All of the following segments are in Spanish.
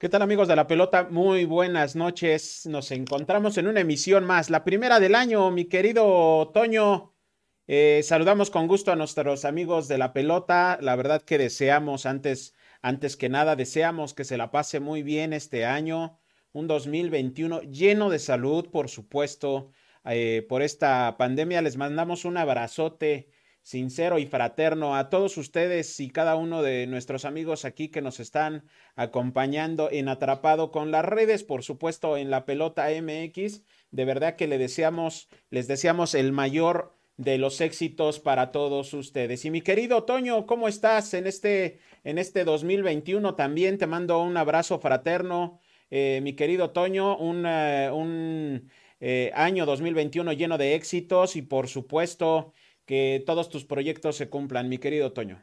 ¿Qué tal amigos de la pelota? Muy buenas noches. Nos encontramos en una emisión más, la primera del año, mi querido Toño. Eh, saludamos con gusto a nuestros amigos de la pelota. La verdad que deseamos antes, antes que nada, deseamos que se la pase muy bien este año, un 2021 lleno de salud, por supuesto. Eh, por esta pandemia les mandamos un abrazote sincero y fraterno a todos ustedes y cada uno de nuestros amigos aquí que nos están acompañando en Atrapado con las redes, por supuesto en la pelota MX. De verdad que le deseamos, les deseamos el mayor de los éxitos para todos ustedes. Y mi querido Toño, ¿cómo estás en este, en este 2021? También te mando un abrazo fraterno. Eh, mi querido Toño, un, eh, un eh, año 2021 lleno de éxitos y por supuesto que todos tus proyectos se cumplan, mi querido Toño.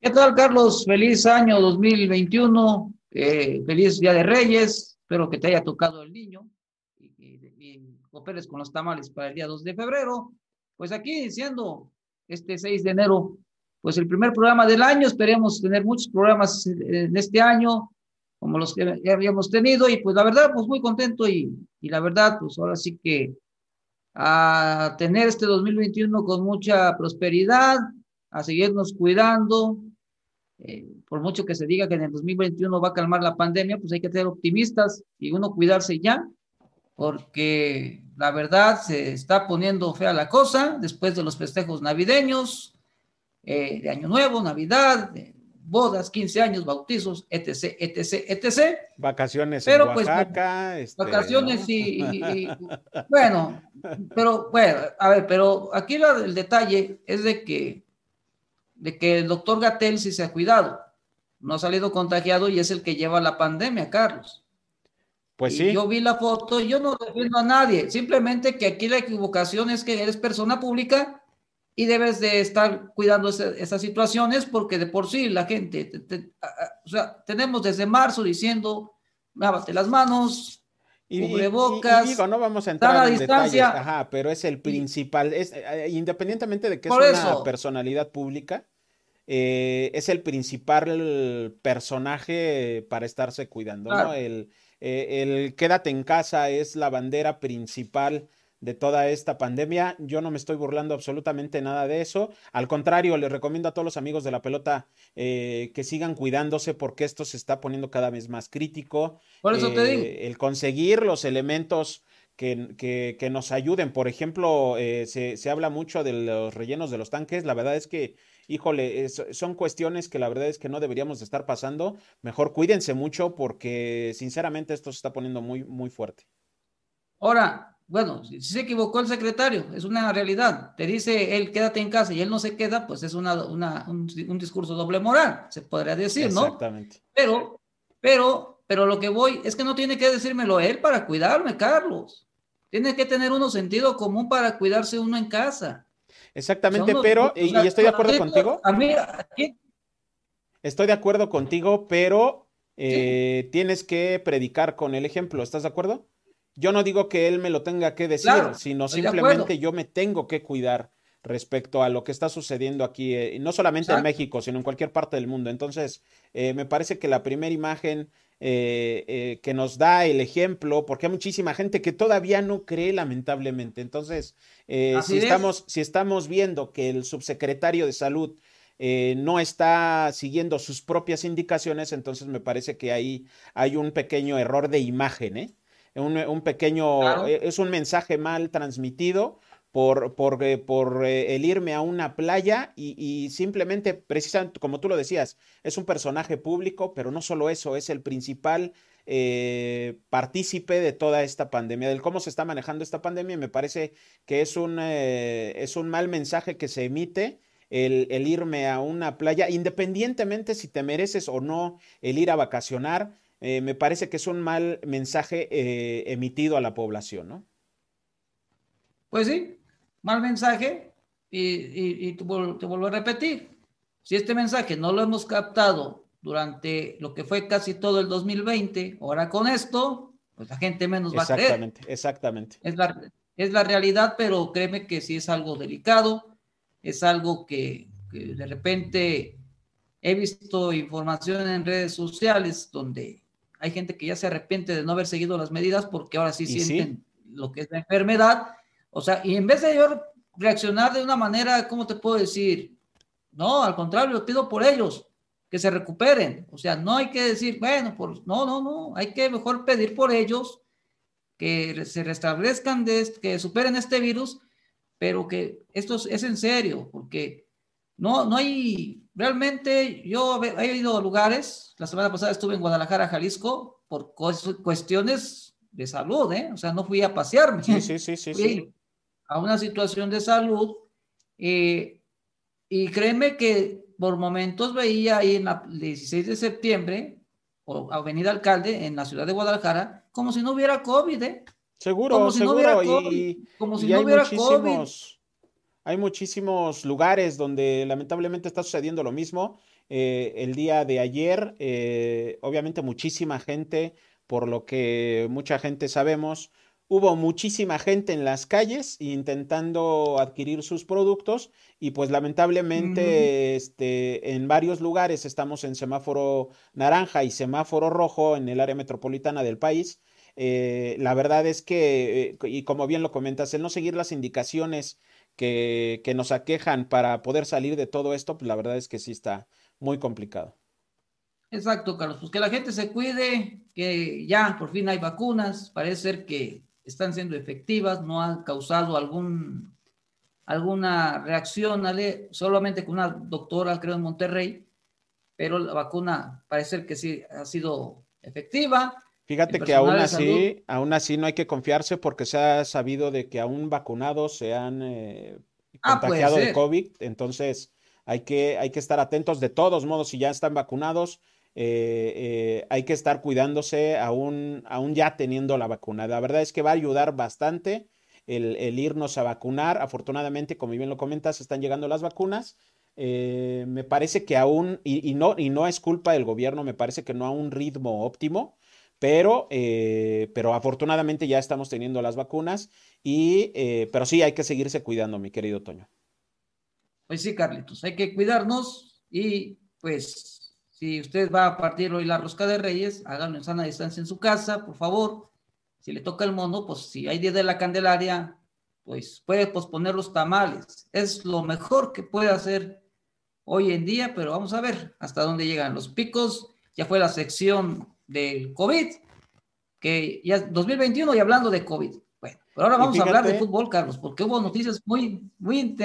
¿Qué tal, Carlos? Feliz año 2021, eh, feliz Día de Reyes, espero que te haya tocado el niño y, y, cooperes con los tamales para el día 2 de febrero. Pues aquí iniciando este 6 de enero, pues el primer programa del año, esperemos tener muchos programas en este año, como los que habíamos tenido, y pues la verdad, pues muy contento y, y la verdad, pues ahora sí que a tener este 2021 con mucha prosperidad, a seguirnos cuidando. Eh, por mucho que se diga que en el 2021 va a calmar la pandemia, pues hay que ser optimistas y uno cuidarse ya, porque la verdad se está poniendo fea la cosa después de los festejos navideños, eh, de Año Nuevo, Navidad, bodas, 15 años, bautizos, etc., etc., etc. Vacaciones pero, en pues, Oaxaca. Pues, este, vacaciones y, y, bueno, pero bueno, a ver, pero aquí la, el detalle es de que, de que el doctor Gatel sí se ha cuidado, no ha salido contagiado y es el que lleva la pandemia, Carlos. Pues sí. Yo vi la foto y yo no defiendo a nadie, simplemente que aquí la equivocación es que eres persona pública y debes de estar cuidando esas situaciones porque de por sí la gente, o sea, tenemos desde marzo diciendo, lávate las manos, y, cubrebocas, y, digo, no vamos a entrar en detalles, ajá, pero es el principal, es, eh, eh, independientemente de que es una personalidad pública, eh, es el principal personaje para estarse cuidando, ¿no? El, el quédate en casa es la bandera principal de toda esta pandemia. Yo no me estoy burlando absolutamente nada de eso. Al contrario, les recomiendo a todos los amigos de la pelota eh, que sigan cuidándose porque esto se está poniendo cada vez más crítico. Por eso te digo. Eh, el conseguir los elementos que, que, nos ayuden. Por ejemplo, eh, se, se, habla mucho de los rellenos de los tanques. La verdad es que, híjole, son cuestiones que la verdad es que no deberíamos de estar pasando. Mejor cuídense mucho porque sinceramente esto se está poniendo muy, muy fuerte. Ahora, bueno, si se equivocó el secretario, es una realidad. Te dice él quédate en casa y él no se queda, pues es una, una un, un, discurso doble moral, se podría decir, ¿no? Exactamente. Pero, pero, pero lo que voy es que no tiene que decírmelo él para cuidarme, Carlos. Tiene que tener uno sentido común para cuidarse uno en casa. Exactamente, pero, y, estoy de acuerdo contigo. A mí, aquí... Estoy de acuerdo contigo, pero eh, ¿Sí? tienes que predicar con el ejemplo. ¿Estás de acuerdo? Yo no digo que él me lo tenga que decir, claro, sino simplemente yo me tengo que cuidar respecto a lo que está sucediendo aquí, eh, no solamente Exacto. en México, sino en cualquier parte del mundo. Entonces, eh, me parece que la primera imagen eh, que nos da el ejemplo, porque hay muchísima gente que todavía no cree, lamentablemente. Entonces, si, estamos, si estamos viendo que el subsecretario de salud no está siguiendo sus propias indicaciones, entonces me parece que ahí hay un pequeño error de imagen, ¿eh? Un, un pequeño, claro. Eh, es un mensaje mal transmitido por, por, eh, por eh, el irme a una playa y, y, simplemente, precisamente como tú lo decías, es un personaje público, pero no solo eso, es el principal eh, partícipe de toda esta pandemia, del cómo se está manejando esta pandemia. Me parece que es un, eh, es un mal mensaje que se emite. El, el, irme a una playa, independientemente si te mereces o no el ir a vacacionar, eh, me parece que es un mal mensaje eh, emitido a la población, ¿no? Pues sí, mal mensaje y, y, y te, te, vuelvo a repetir, si este mensaje no lo hemos captado durante lo que fue casi todo el 2020, ahora con esto, pues la gente menos va a creer. Exactamente, exactamente. Es la, es la realidad, pero créeme que sí es algo delicado, es algo que, que de repente he visto información en redes sociales donde hay gente que ya se arrepiente de no haber seguido las medidas porque ahora sí sienten lo que es la enfermedad. O sea, y en vez de yo reaccionar de una manera, ¿cómo te puedo decir? No, al contrario, pido por ellos que se recuperen. O sea, no hay que decir, bueno, por, no, no, no, hay que mejor pedir por ellos que se restablezcan, de, que superen este virus, pero que esto es, en serio, porque no, no hay, realmente yo he ido a lugares, la semana pasada estuve en Guadalajara, Jalisco, por cuestiones de salud, ¿eh? O sea, no fui a pasearme. Sí, sí, sí, sí. sí. A una situación de salud. Eh, y créeme que por momentos veía ahí en la 16 de septiembre, o Avenida Alcalde, en la ciudad de Guadalajara, como si no hubiera COVID, ¿eh? Seguro, seguro. y, como si no hubiera muchísimos, Hay muchísimos lugares donde lamentablemente está sucediendo lo mismo. Eh, el día de ayer, eh, obviamente muchísima gente, por lo que mucha gente sabemos, hubo muchísima gente en las calles intentando adquirir sus productos y pues lamentablemente este, en varios lugares estamos en semáforo naranja y semáforo rojo en el área metropolitana del país. Eh, la verdad es que, eh, y como bien lo comentas, el no seguir las indicaciones que, que nos aquejan para poder salir de todo esto, pues la verdad es que sí está muy complicado. Exacto, Carlos. Pues que la gente se cuide, que ya por fin hay vacunas. Parece ser que están siendo efectivas, no han causado algún, alguna reacción, solamente con una doctora, creo, en Monterrey, pero la vacuna parece que sí ha sido efectiva. Fíjate que aún así, aún así no hay que confiarse porque se ha sabido de que aún vacunados se han eh, ah, contagiado de COVID, entonces hay que, hay que estar atentos de todos modos, si ya están vacunados, eh, eh, hay que estar cuidándose aún, aún ya teniendo la vacuna. La verdad es que va a ayudar bastante el, irnos a vacunar. Afortunadamente, como bien lo comentas, están llegando las vacunas. Eh, me parece que aún, y, no, y no es culpa del gobierno, me parece que no a un ritmo óptimo, pero, pero afortunadamente ya estamos teniendo las vacunas, y, pero sí hay que seguirse cuidando, mi querido Toño. Pues sí, Carlitos, hay que cuidarnos y pues si usted va a partir hoy la rosca de Reyes, háganlo en sana distancia en su casa, por favor. Si le toca el mono, pues si hay día de la Candelaria, pues puede posponer los tamales. Es lo mejor que puede hacer hoy en día, pero vamos a ver hasta dónde llegan los picos. Ya fue la sección del COVID, que ya 2021 y hablando de COVID. Bueno, pero ahora vamos a hablar de fútbol, Carlos, porque hubo noticias muy, muy,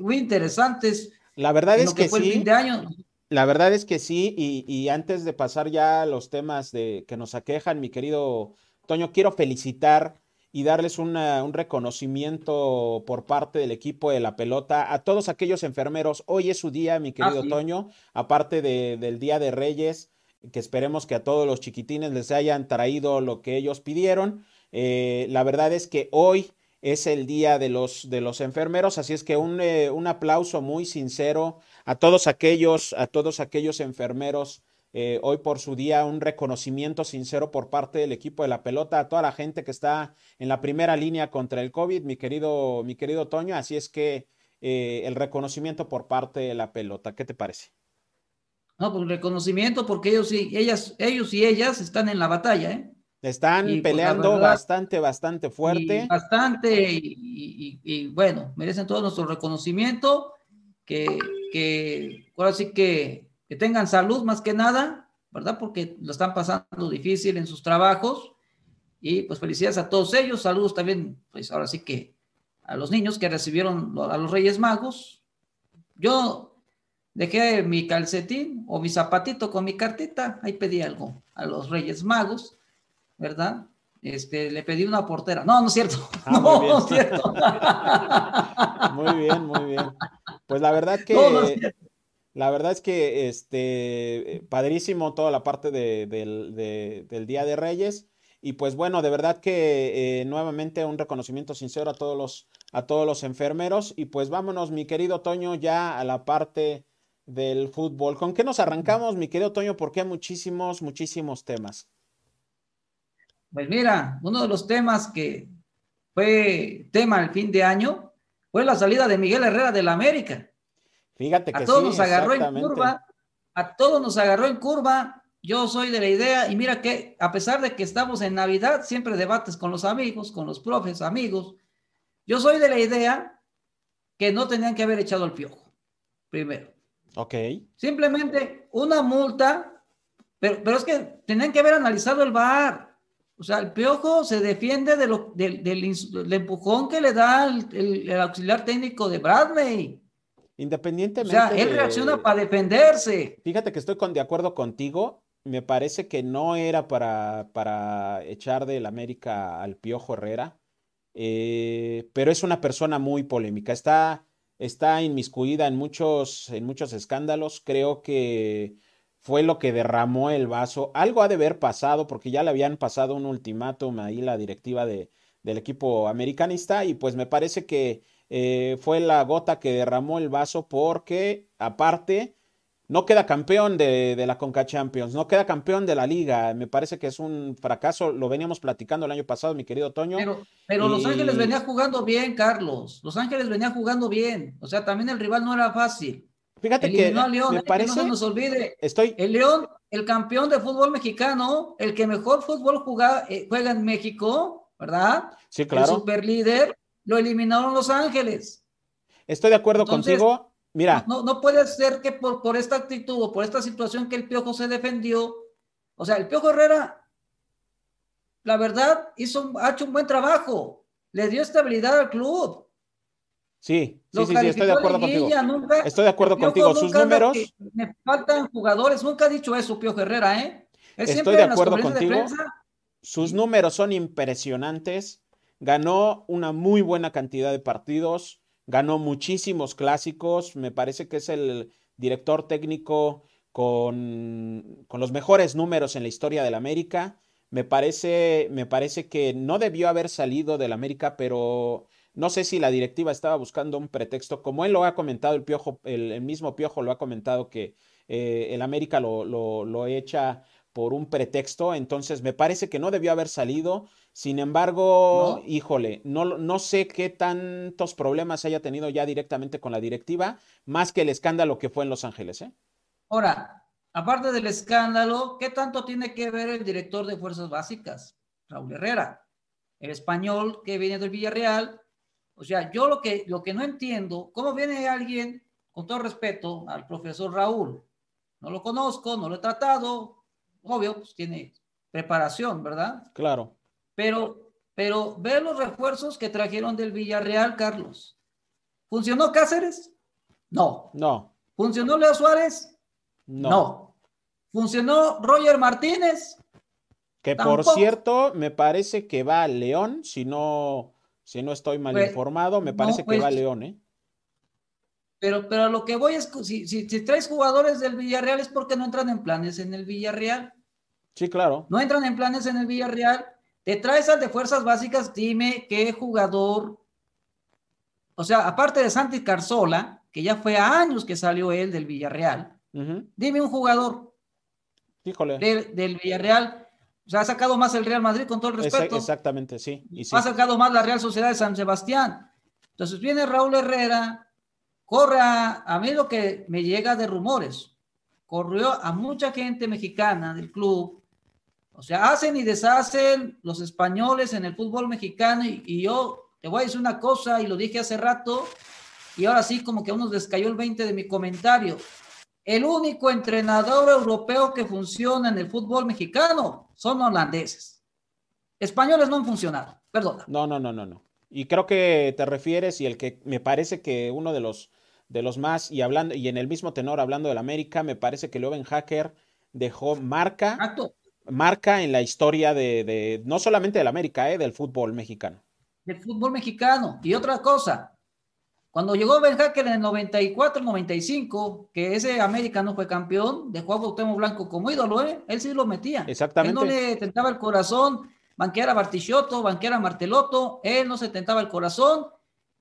muy interesantes. La verdad es que, sí. fin de año. La verdad es que sí, y, antes de pasar ya a los temas de, que nos aquejan, mi querido Toño, quiero felicitar y darles un reconocimiento por parte del equipo de la pelota a todos aquellos enfermeros. Hoy es su día, mi querido Toño, aparte del Día de Reyes, que esperemos que a todos los chiquitines les hayan traído lo que ellos pidieron. Eh, la verdad es que hoy es el día de los, de los enfermeros, así es que un, eh, un aplauso muy sincero a todos aquellos, a todos aquellos enfermeros eh, hoy por su día, un reconocimiento sincero por parte del equipo de la pelota, a toda la gente que está en la primera línea contra el COVID, mi querido, mi querido Toño, así es que el reconocimiento por parte de la pelota, ¿qué te parece? No, pues reconocimiento porque ellos y ellas, ellos y ellas están en la batalla, ¿eh? Están peleando bastante, bastante fuerte. bastante, y, y, bueno, merecen todo nuestro reconocimiento que, que ahora sí que, que tengan salud más que nada, ¿verdad? Porque lo están pasando difícil en sus trabajos. Y pues felicidades a todos ellos. Saludos también, pues ahora sí que a los niños que recibieron a los Reyes Magos. Yo dejé mi calcetín o mi zapatito con mi cartita, ahí pedí algo a los Reyes Magos, ¿verdad? Este, le pedí una portera. No, no es cierto. Ah, no, no es cierto. muy bien, muy bien. Pues la verdad que. la verdad es que este padrísimo toda la parte del Día de Reyes. Y pues bueno, de verdad que eh, nuevamente un reconocimiento sincero a todos los, a todos los enfermeros. Y pues vámonos, mi querido Toño, ya a la parte del fútbol. ¿Con qué nos arrancamos, mi querido Toño? Porque hay muchísimos, muchísimos temas. Pues mira, uno de los temas que fue tema el fin de año fue la salida de Miguel Herrera del América. Fíjate que a todos nos agarró en curva, a todos nos agarró en curva. Yo soy de la idea, y mira que a pesar de que estamos en Navidad, siempre debates con los amigos, con los profes, amigos. Yo soy de la idea que no tenían que haber echado el piojo, primero. Ok. Simplemente una multa, pero, pero es que tenían que haber analizado el VAR. O sea, el piojo se defiende de lo, del, del, empujón que le da el, el, auxiliar técnico de Bradley. Independientemente. O sea, él reacciona para defenderse. Fíjate que estoy con, de acuerdo contigo. Me parece que no era para, para echar del América al Piojo Herrera. Eh, pero es una persona muy polémica. Está, está inmiscuida en muchos, en muchos escándalos. Creo que fue lo que derramó el vaso. Algo ha de haber pasado porque ya le habían pasado un ultimátum ahí la directiva de, del equipo americanista y pues me parece que eh, fue la gota que derramó el vaso porque aparte no queda campeón de, de, la Conca Champions, no queda campeón de la liga. Me parece que es un fracaso. Lo veníamos platicando el año pasado, mi querido Toño. Pero, pero Los Ángeles venía jugando bien, Carlos. Los Ángeles venía jugando bien. O sea, también el rival no era fácil. Fíjate que León, me parece. no se nos olvide. Estoy. El León, el campeón de fútbol mexicano, el que mejor fútbol juega, eh, juega en México, ¿verdad? Sí, claro. El superlíder, lo eliminaron Los Ángeles. Estoy de acuerdo contigo. Mira. No, no, puede ser que por, por esta actitud o por esta situación que el Piojo se defendió. O sea, el Piojo Herrera, la verdad, hizo, ha hecho un buen trabajo. Le dio estabilidad al club. Sí, sí, sí, estoy de acuerdo contigo. estoy de acuerdo contigo. Sus números. Me faltan jugadores. Nunca ha dicho eso, Pio Herrera, ¿eh? estoy de acuerdo contigo. Sus números son impresionantes. Ganó una muy buena cantidad de partidos. Ganó muchísimos clásicos. Me parece que es el director técnico con, con los mejores números en la historia del América. Me parece, me parece que no debió haber salido del América, pero no sé si la directiva estaba buscando un pretexto, como él lo ha comentado, el Piojo, el, mismo Piojo lo ha comentado que eh, el América lo, lo, echa por un pretexto, entonces me parece que no debió haber salido. Sin embargo, híjole, no, no sé qué tantos problemas haya tenido ya directamente con la directiva, más que el escándalo que fue en Los Ángeles. ¿eh? Ahora, aparte del escándalo, ¿qué tanto tiene que ver el director de Fuerzas Básicas, Raúl Herrera? El español que viene del Villarreal, o sea, yo lo que, lo que no entiendo, ¿cómo viene alguien, con todo respeto al profesor Raúl? No lo conozco, no lo he tratado, obvio, pues tiene preparación, ¿verdad? Claro. Pero, pero ve los refuerzos que trajeron del Villarreal, Carlos. ¿Funcionó Cáceres? No. No. ¿Funcionó Leo Suárez? No. no. ¿Funcionó Roger Martínez? Que por cierto, me parece que va a León, si no si no estoy mal pues, informado, me parece que va pues, León, ¿eh? Pero, pero lo que voy es, si, si, traes jugadores del Villarreal es porque no entran en planes en el Villarreal. Sí, claro. No entran en planes en el Villarreal. Te traes al de fuerzas básicas, dime qué jugador. O sea, aparte de Santi Carzola, que ya fue a años que salió él del Villarreal, dime un jugador Híjole. del Villarreal o sea, ha sacado más el Real Madrid con todo el respeto. Exactamente, sí. Ha sacado más la Real Sociedad de San Sebastián. Entonces viene Raúl Herrera, corre a, a mí lo que me llega de rumores, corrió a mucha gente mexicana del club. O sea, hacen y deshacen los españoles en el fútbol mexicano y, y yo te voy a decir una cosa y lo dije hace rato y ahora sí como que a unos les cayó el 20 de mi comentario. El único entrenador europeo que funciona en el fútbol mexicano son holandeses. Españoles no han funcionado, perdona. No, no, no, no, no. Y creo que te refieres y el que me parece que uno de los de los más y hablando y en el mismo tenor hablando del América, me parece que Leuven Hacker dejó marca marca en la historia de, de no solamente del América, eh, del fútbol mexicano. Del fútbol mexicano. Y otra cosa, cuando llegó Ben Hacker en el 94, 95, que ese América no fue campeón, dejó a Cuauhtémoc Blanco como ídolo, ¿eh? Él sí lo metía. Exactamente. Él no le tentaba el corazón, banqueara Bartichotto, banqueara Martelotto, él no se tentaba el corazón.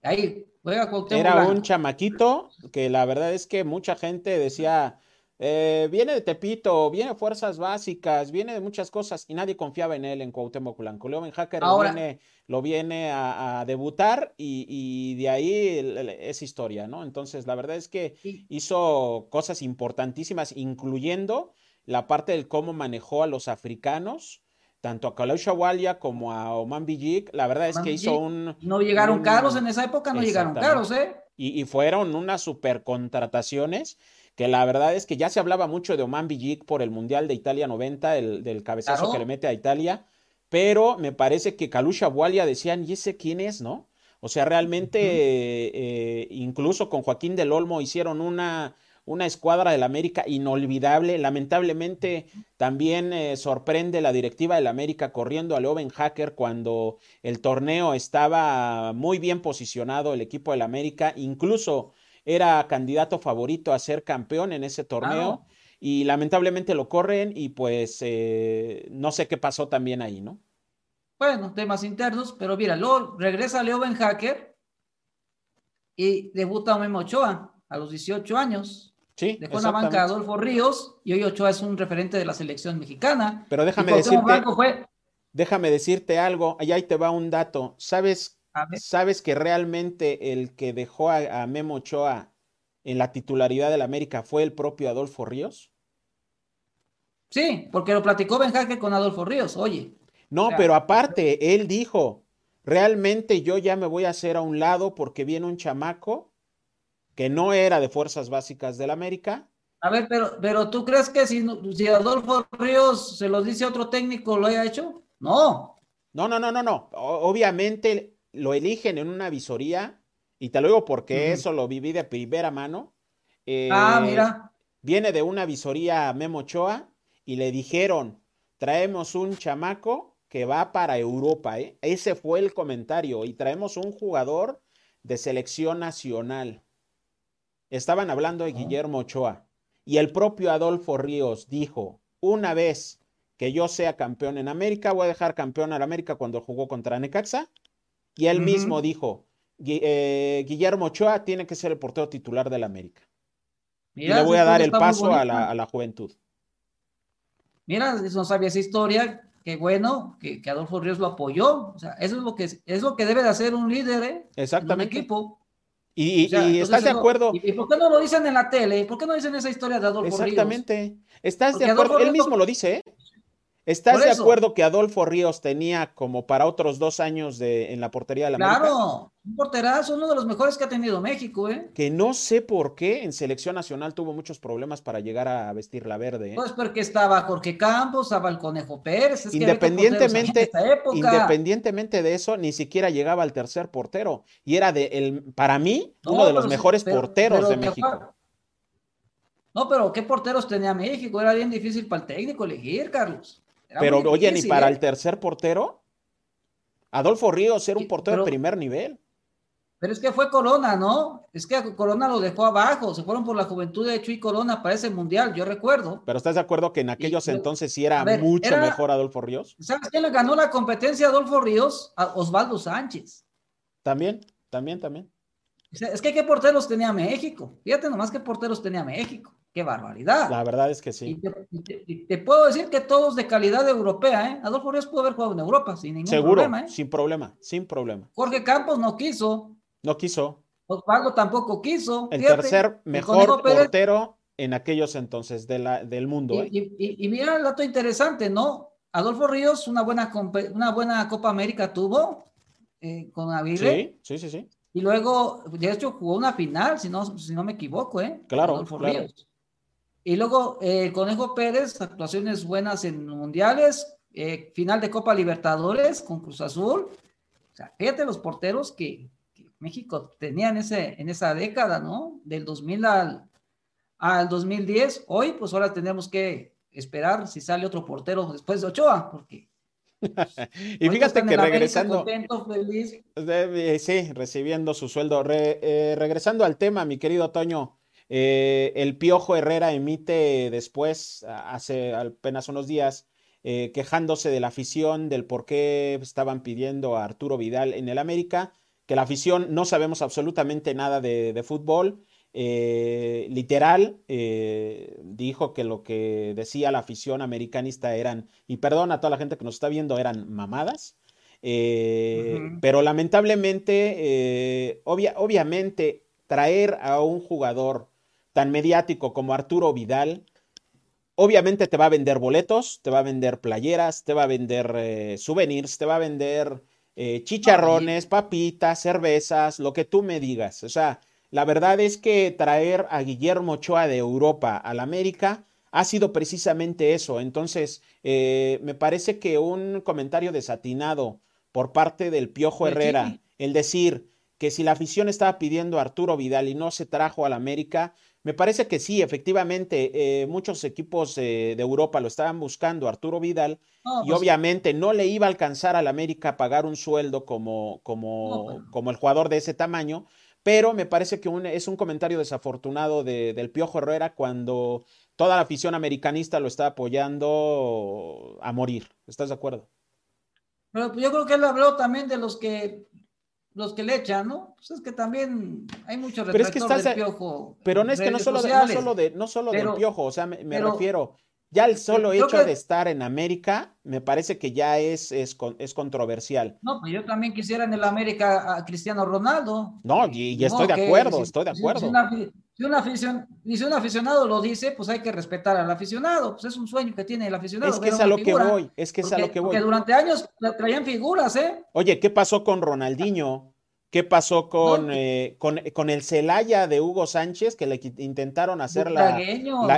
Ahí juega Cuauhtémoc Era un chamaquito que la verdad es que mucha gente decía, Eh, viene de Tepito, viene de fuerzas básicas, viene de muchas cosas y nadie confiaba en él en Cuauhtémoc Blanco. Leo Hacker lo viene, lo viene a, debutar y, de ahí es historia, ¿no? Entonces, la verdad es que hizo cosas importantísimas, incluyendo la parte del cómo manejó a los africanos, tanto a Kalou Walia como a Oman Bijik. La verdad es que hizo un... No llegaron caros en esa época, no llegaron caros, ¿eh? Y, y fueron unas super contrataciones que la verdad es que ya se hablaba mucho de Oman Bijik por el Mundial de Italia 90, el, del cabezazo que le mete a Italia, pero me parece que Kalusha Walia decían, ¿y ese quién es, no? O sea, realmente, eh, incluso con Joaquín del Olmo hicieron una, una escuadra del América inolvidable. Lamentablemente también eh, sorprende la directiva del América corriendo a Oven Hacker cuando el torneo estaba muy bien posicionado el equipo del América, incluso era candidato favorito a ser campeón en ese torneo y lamentablemente lo corren y pues eh, no sé qué pasó también ahí, ¿no? Bueno, temas internos, pero mira, luego regresa Leo Ben Hacker y debuta Memo Ochoa a los 18 años. Sí, Dejó la banca Adolfo Ríos y hoy Ochoa es un referente de la selección mexicana. Pero déjame decirte, déjame decirte algo, allá ahí te va un dato. ¿Sabes ¿Sabes que realmente el que dejó a, Memo Ochoa en la titularidad del América fue el propio Adolfo Ríos? Sí, porque lo platicó Ben con Adolfo Ríos, oye. No, pero aparte, él dijo, realmente yo ya me voy a hacer a un lado porque viene un chamaco que no era de fuerzas básicas del América. A ver, pero, pero ¿tú crees que si, si Adolfo Ríos se lo dice a otro técnico, lo haya hecho? No. No, no, no, no, no. Obviamente lo eligen en una visoría, y te lo digo porque eso lo viví de primera mano. ah, eh, mira. Viene de una visoría Memo Ochoa y le dijeron, traemos un chamaco que va para Europa. ¿eh? Ese fue el comentario. Y traemos un jugador de selección nacional. Estaban hablando de ah. Guillermo Ochoa. Y el propio Adolfo Ríos dijo, una vez que yo sea campeón en América, voy a dejar campeón en América cuando jugó contra Necaxa y él mismo dijo, eh, Guillermo Ochoa tiene que ser el portero titular del América. y le voy a dar el paso a la, juventud. Mira, no sabía esa historia, qué bueno que, Adolfo Ríos lo apoyó. O sea, eso es lo que es lo que debe de hacer un líder, ¿eh? Exactamente. un equipo. Y, estás de acuerdo. ¿Y por qué no lo dicen en la tele? ¿Por qué no dicen esa historia de Adolfo Ríos? Exactamente. Estás de acuerdo. Él mismo lo dice, ¿eh? ¿Estás de acuerdo que Adolfo Ríos tenía como para otros dos años de, en la portería de la América? Claro, un porterazo, uno de los mejores que ha tenido México, ¿eh? Que no sé por qué en selección nacional tuvo muchos problemas para llegar a vestir la verde. ¿eh? Pues porque estaba Jorge Campos, estaba el Conejo Pérez. independientemente, independientemente de eso, ni siquiera llegaba al tercer portero. Y era de el, para mí, uno de los mejores porteros de México. No, pero ¿qué porteros tenía México? Era bien difícil para el técnico elegir, Carlos. Pero oye, ni para ¿eh? el tercer portero. Adolfo Ríos era un portero de primer nivel. Pero es que fue Corona, ¿no? Es que Corona lo dejó abajo. Se fueron por la juventud de Chuy Corona para ese mundial, yo recuerdo. Pero ¿estás de acuerdo que en aquellos entonces sí era mucho mejor Adolfo Ríos? ¿Sabes quién le ganó la competencia a Adolfo Ríos? A Osvaldo Sánchez. También, también, también. Es que qué porteros tenía México. Fíjate nomás qué porteros tenía México. Qué barbaridad. La verdad es que sí. Y te, puedo decir que todos de calidad europea, ¿eh? Adolfo Ríos pudo haber jugado en Europa sin ningún problema, ¿eh? Sin problema, sin problema. Jorge Campos no quiso. No quiso. Osvaldo tampoco quiso. El tercer mejor portero en aquellos entonces de la, del mundo. Y, ¿eh? y, mira el dato interesante, ¿no? Adolfo Ríos una buena, una buena Copa América tuvo eh, con Aguirre. Sí, sí, sí, sí. Y luego, de hecho, jugó una final, si no, si no me equivoco, ¿eh? Claro, Adolfo Ríos. Y luego eh, Conejo Pérez, actuaciones buenas en mundiales, eh, final de Copa Libertadores con Cruz Azul. O sea, fíjate los porteros que, México tenía en, ese, en esa década, ¿no? Del 2000 al, al 2010. Hoy, pues ahora tenemos que esperar si sale otro portero después de Ochoa, porque y fíjate que regresando. Eh, sí, recibiendo su sueldo. regresando al tema, mi querido Toño, eh, el Piojo Herrera emite después, hace apenas unos días, eh, quejándose de la afición, del por qué estaban pidiendo a Arturo Vidal en el América, que la afición no sabemos absolutamente nada de, fútbol. eh, literal, eh, dijo que lo que decía la afición americanista eran, y perdón a toda la gente que nos está viendo, eran mamadas. Eh, pero lamentablemente, obviamente, traer a un jugador tan mediático como Arturo Vidal, obviamente te va a vender boletos, te va a vender playeras, te va a vender souvenirs, te va a vender chicharrones, papitas, cervezas, lo que tú me digas. O sea, la verdad es que traer a Guillermo Ochoa de Europa al América ha sido precisamente eso. Entonces, eh, me parece que un comentario desatinado por parte del Piojo pues Herrera, el decir que si la afición estaba pidiendo a Arturo Vidal y no se trajo al América, me parece que sí, efectivamente, eh, muchos equipos eh, de Europa lo estaban buscando Arturo Vidal y pues obviamente no le iba a alcanzar al América pagar un sueldo como, como, como el jugador de ese tamaño pero me parece que es un comentario desafortunado del Piojo Herrera cuando toda la afición americanista lo está apoyando a morir. ¿Estás de acuerdo? Pero yo creo que él habló también de los que los que le echan, ¿no? Pues es que también hay muchos pero es que del Piojo. Pero no es que no solo, de, no solo, de, no solo del Piojo, o sea, me, refiero, ya el solo hecho de estar en América me parece que ya es, es, es, controversial. No, pues yo también quisiera en el América a Cristiano Ronaldo. No, y, estoy de acuerdo, estoy de acuerdo. Si, una, si un aficionado lo dice, pues hay que respetar al aficionado. Pues es un sueño que tiene el aficionado. Es que es a lo que voy, es que es a lo que voy. Porque durante años traían figuras, ¿eh? Oye, ¿qué pasó con Ronaldinho? ¿Qué pasó con, eh, con, con, el Celaya de Hugo Sánchez que le intentaron hacer la,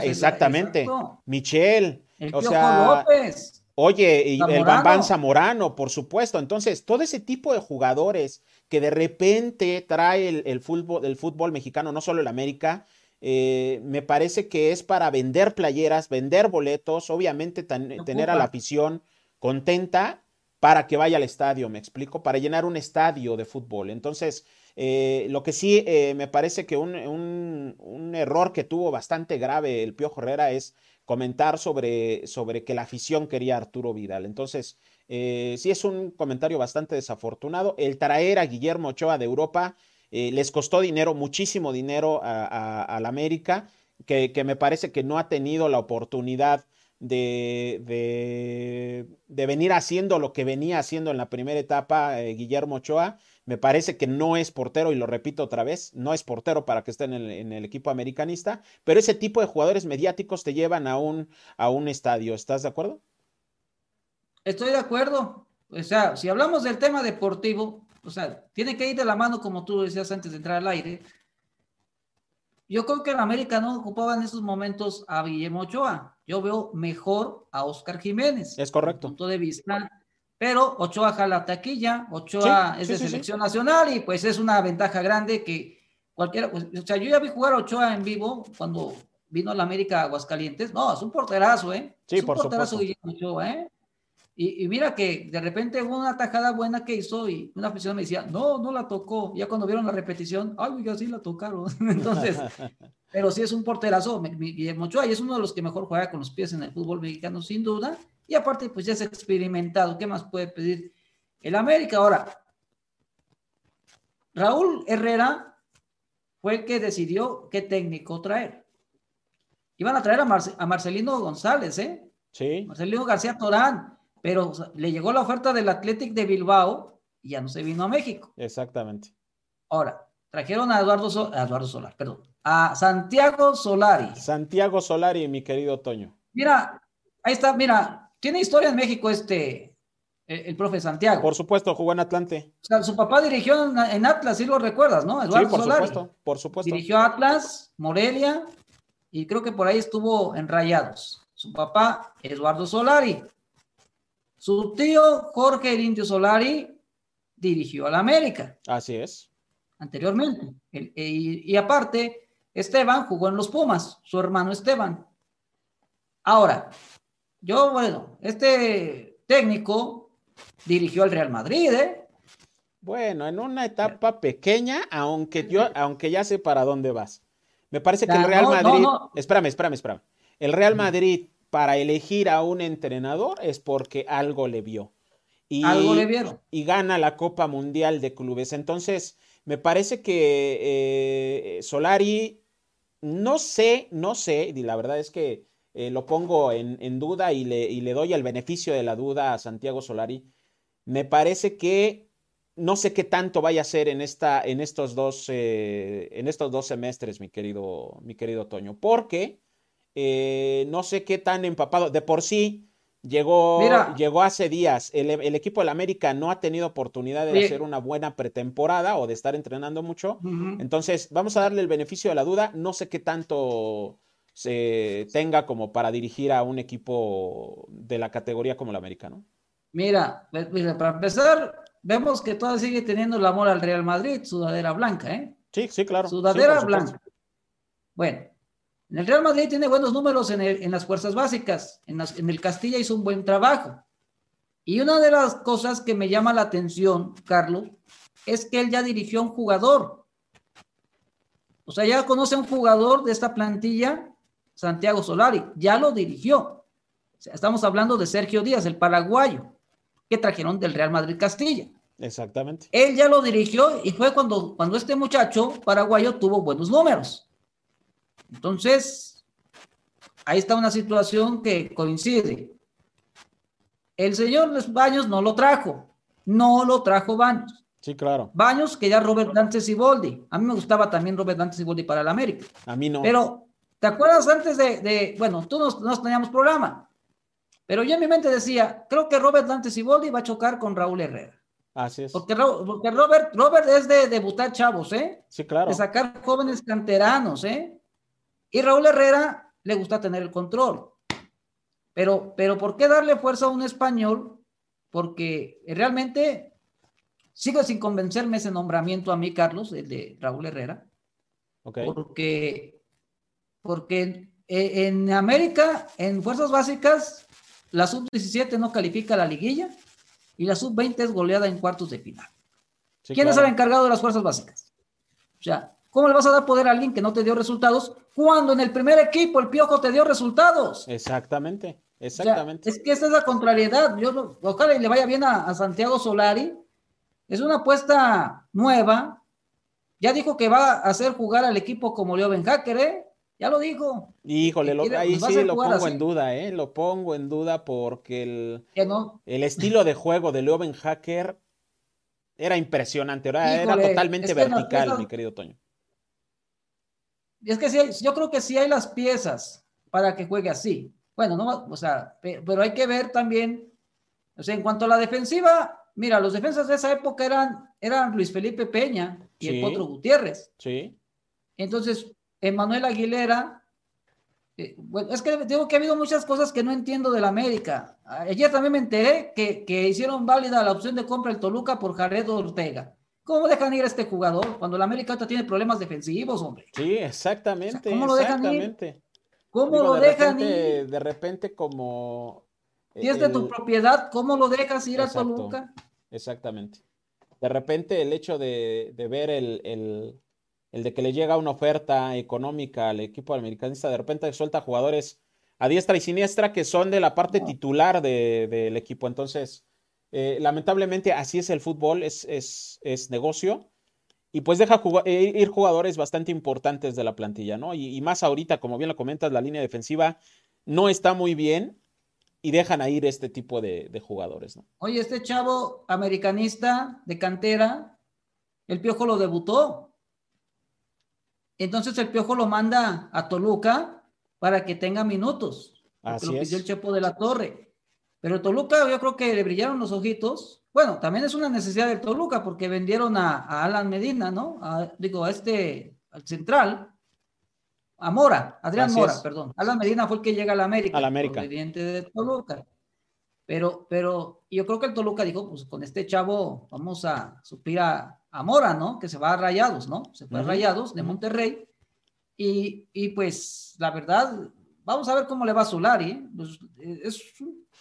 Exactamente. Michel. o sea, López. Oye, y el Bambán Zamorano, por supuesto. Entonces, todo ese tipo de jugadores que de repente trae el, fútbol, el fútbol mexicano, no solo el América, eh, me parece que es para vender playeras, vender boletos, obviamente tener a la afición contenta para que vaya al estadio, me explico, para llenar un estadio de fútbol. Entonces, eh, lo que sí eh, me parece que un, un, error que tuvo bastante grave el Piojo Herrera es comentar sobre, sobre que la afición quería a Arturo Vidal. Entonces, eh, sí es un comentario bastante desafortunado. El traer a Guillermo Ochoa de Europa les costó dinero, muchísimo dinero a, la América, que, que, me parece que no ha tenido la oportunidad de, de, venir haciendo lo que venía haciendo en la primera etapa eh, Guillermo Ochoa. Me parece que no es portero, y lo repito otra vez, no es portero para que esté en el, equipo americanista, pero ese tipo de jugadores mediáticos te llevan a un, a un estadio. ¿Estás de acuerdo? Estoy de acuerdo. O sea, si hablamos del tema deportivo, o sea, tiene que ir de la mano, como tú decías antes de entrar al aire, yo creo que el América no ocupaba en esos momentos a Guillermo Ochoa. Yo veo mejor a Oscar Jiménez. Es correcto. Punto de vista. Pero Ochoa jala taquilla, Ochoa es de selección nacional y pues es una ventaja grande que cualquiera, pues, o sea, yo ya vi jugar a Ochoa en vivo cuando vino a la América Aguascalientes. No, es un porterazo, ¿eh? Sí, es un por porterazo Guillermo Ochoa, ¿eh? Y, mira que de repente hubo una tajada buena que hizo y una afición me decía, no, no la tocó. Ya cuando vieron la repetición, ay, ya sí la tocaron. Entonces, pero sí es un porterazo, Guillermo Ochoa, y es uno de los que mejor juega con los pies en el fútbol mexicano, sin duda. Y aparte, pues ya es experimentado. ¿Qué más puede pedir el América? Ahora, Raúl Herrera fue el que decidió qué técnico traer. Iban a traer a, a Marcelino González, ¿eh? Sí. Marcelino García Torán pero le llegó la oferta del Athletic de Bilbao y ya no se vino a México. Exactamente. Ahora, trajeron a Eduardo, Eduardo Solar, perdón, a Santiago Solari. Santiago Solari, mi querido Toño. Mira, ahí está, mira, tiene historia en México este, el, profe Santiago. Por supuesto, jugó en Atlante. O sea, su papá dirigió en, Atlas, si lo recuerdas, ¿no? Eduardo sí, por supuesto, por supuesto. Dirigió Atlas, Morelia, y creo que por ahí estuvo en Rayados. Su papá, Eduardo Solari. Su tío Jorge el Indio Solari dirigió a la América. Así es. Anteriormente. E, y, aparte, Esteban jugó en los Pumas, su hermano Esteban. Ahora, yo, bueno, este técnico dirigió al Real Madrid, ¿eh? Bueno, en una etapa pequeña, aunque yo, aunque ya sé para dónde vas. Me parece que el Real Madrid. Espérame, espérame, espérame. El Real Madrid para elegir a un entrenador es porque algo le vio. Y, algo le vieron. Y gana la Copa Mundial de Clubes. Entonces, me parece que eh, Solari no sé, no sé, y la verdad es que eh, lo pongo en, duda y le, doy el beneficio de la duda a Santiago Solari. Me parece que no sé qué tanto vaya a ser en, esta, en, estos, dos, eh, en estos dos semestres, mi querido, mi querido Toño, porque eh, no sé qué tan empapado, de por sí, Llegó, llegó hace días. El, el, equipo del América no ha tenido oportunidad de hacer una buena pretemporada o de estar entrenando mucho. Entonces, vamos a darle el beneficio de la duda. No sé qué tanto se tenga como para dirigir a un equipo de la categoría como el América, ¿no? Mira, para empezar, vemos que todavía sigue teniendo el amor al Real Madrid, sudadera blanca, ¿eh? Sí, sí, claro. Sudadera blanca. Bueno, en el Real Madrid tiene buenos números en, las fuerzas básicas. En, en, el Castilla hizo un buen trabajo. Y una de las cosas que me llama la atención, Carlos, es que él ya dirigió a un jugador. O sea, ya conoce a un jugador de esta plantilla, Santiago Solari, ya lo dirigió. O sea, estamos hablando de Sergio Díaz, el paraguayo, que trajeron del Real Madrid Castilla. Exactamente. Él ya lo dirigió y fue cuando, cuando este muchacho paraguayo tuvo buenos números. Entonces, ahí está una situación que coincide. El señor Baños no lo trajo, no lo trajo Baños. Sí, claro. Baños que ya Robert Dante Siboldi. A mí me gustaba también Robert Dante Siboldi para el América. A mí no. Pero, ¿te acuerdas antes de, bueno, tú no, teníamos programa, pero yo en mi mente decía, creo que Robert Dante Siboldi va a chocar con Raúl Herrera. Así es. Porque, Robert, Robert es de debutar chavos, ¿eh? Sí, claro. De sacar jóvenes canteranos, ¿eh? Y Raúl Herrera le gusta tener el control. Pero, pero ¿por qué darle fuerza a un español? Porque realmente sigo sin convencerme ese nombramiento a mí, Carlos, el de Raúl Herrera. Porque, porque en América, en fuerzas básicas, la sub-17 no califica a la liguilla y la sub-20 es goleada en cuartos de final. ¿Quién es el encargado de las fuerzas básicas? O sea, ¿Cómo le vas a dar poder a alguien que no te dio resultados cuando en el primer equipo el Piojo te dio resultados? Exactamente, exactamente. es que esa es la contrariedad. Yo, ojalá y le vaya bien a, Santiago Solari. Es una apuesta nueva. Ya dijo que va a hacer jugar al equipo como Leo Benhacker, ¿eh? Ya lo dijo. Híjole, ahí sí lo pongo en duda, ¿eh? Lo pongo en duda porque el, el estilo de juego de Leo Hacker era impresionante, era, era totalmente vertical, mi querido Toño es que sí, yo creo que sí hay las piezas para que juegue así. Bueno, no, o sea, pero hay que ver también, o sea, en cuanto a la defensiva, mira, los defensas de esa época eran, eran Luis Felipe Peña y el Potro Gutiérrez. Sí. Entonces, Emanuel Aguilera, eh, bueno, es que digo que ha habido muchas cosas que no entiendo de la América. Ayer también me enteré que, que hicieron válida la opción de compra el Toluca por Jared Ortega. ¿Cómo dejan ir a este jugador cuando la América tiene problemas defensivos, hombre? Sí, exactamente. ¿Cómo lo dejan ir? ¿Cómo lo dejan ir? De repente, como. Si es de tu propiedad, ¿cómo lo dejas ir a Toluca? Exactamente. De repente, el hecho de, ver el, el, de que le llega una oferta económica al equipo americanista, de repente suelta jugadores a diestra y siniestra que son de la parte titular del equipo. Entonces eh, lamentablemente así es el fútbol, es, es, negocio. Y pues deja eh, ir jugadores bastante importantes de la plantilla, ¿no? Y, más ahorita, como bien lo comentas, la línea defensiva no está muy bien y dejan a ir este tipo de, jugadores, ¿no? Oye, este chavo americanista de cantera, el Piojo lo debutó. Entonces el Piojo lo manda a Toluca para que tenga minutos. Así lo pidió el Chepo de la Torre. Pero Toluca yo creo que le brillaron los ojitos. Bueno, también es una necesidad del Toluca porque vendieron a, Alan Medina, ¿no? digo, a este, al central, a Mora, Adrián Mora, perdón. Alan Medina fue el que llega a la América. A la América. de Toluca. Pero, pero yo creo que el Toluca dijo, pues con este chavo vamos a suplir a, Mora, ¿no? Que se va a Rayados, ¿no? Se fue a Rayados de Monterrey. Y, y, pues la verdad, vamos a ver cómo le va a Solari. ¿eh? Pues, es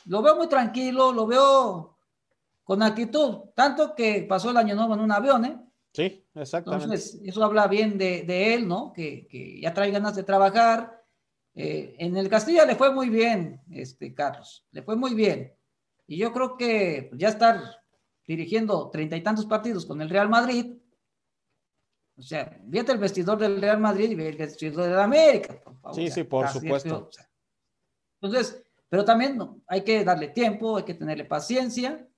lo veo muy tranquilo, lo veo con actitud, tanto que pasó el año nuevo en un avión, ¿eh? Sí, exactamente. Entonces, eso habla bien de, él, ¿no? Que, ya trae ganas de trabajar. Eh, en el Castilla le fue muy bien, este Carlos, le fue muy bien. Y yo creo que ya estar dirigiendo treinta y tantos partidos con el Real Madrid, O sea, fíjate el vestidor del Real Madrid y ve el vestidor del América, por favor. Sí, sí, por supuesto. Entonces, pero también hay que darle tiempo, hay que tenerle paciencia.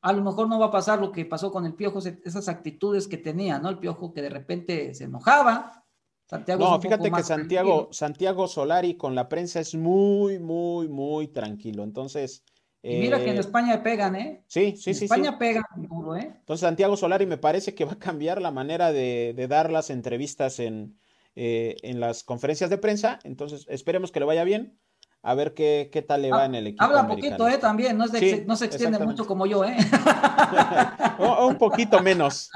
A lo mejor no va a pasar lo que pasó con el Piojo, esas actitudes que tenía, ¿no? El Piojo que de repente se enojaba. Santiago no, fíjate que Santiago, Santiago Solari con la prensa es muy, muy, muy tranquilo. Entonces, y mira que en eh, España pegan, ¿eh? Sí, sí, sí. España pegan duro, ¿eh? Entonces, Santiago Solari me parece que va a cambiar la manera de, dar las entrevistas en, eh, en, las conferencias de prensa. Entonces, esperemos que le vaya bien. A ver qué, qué tal le va ah, en el equipo. Habla poquito, ¿eh? También, no, no se extiende mucho como yo, ¿eh? un poquito menos.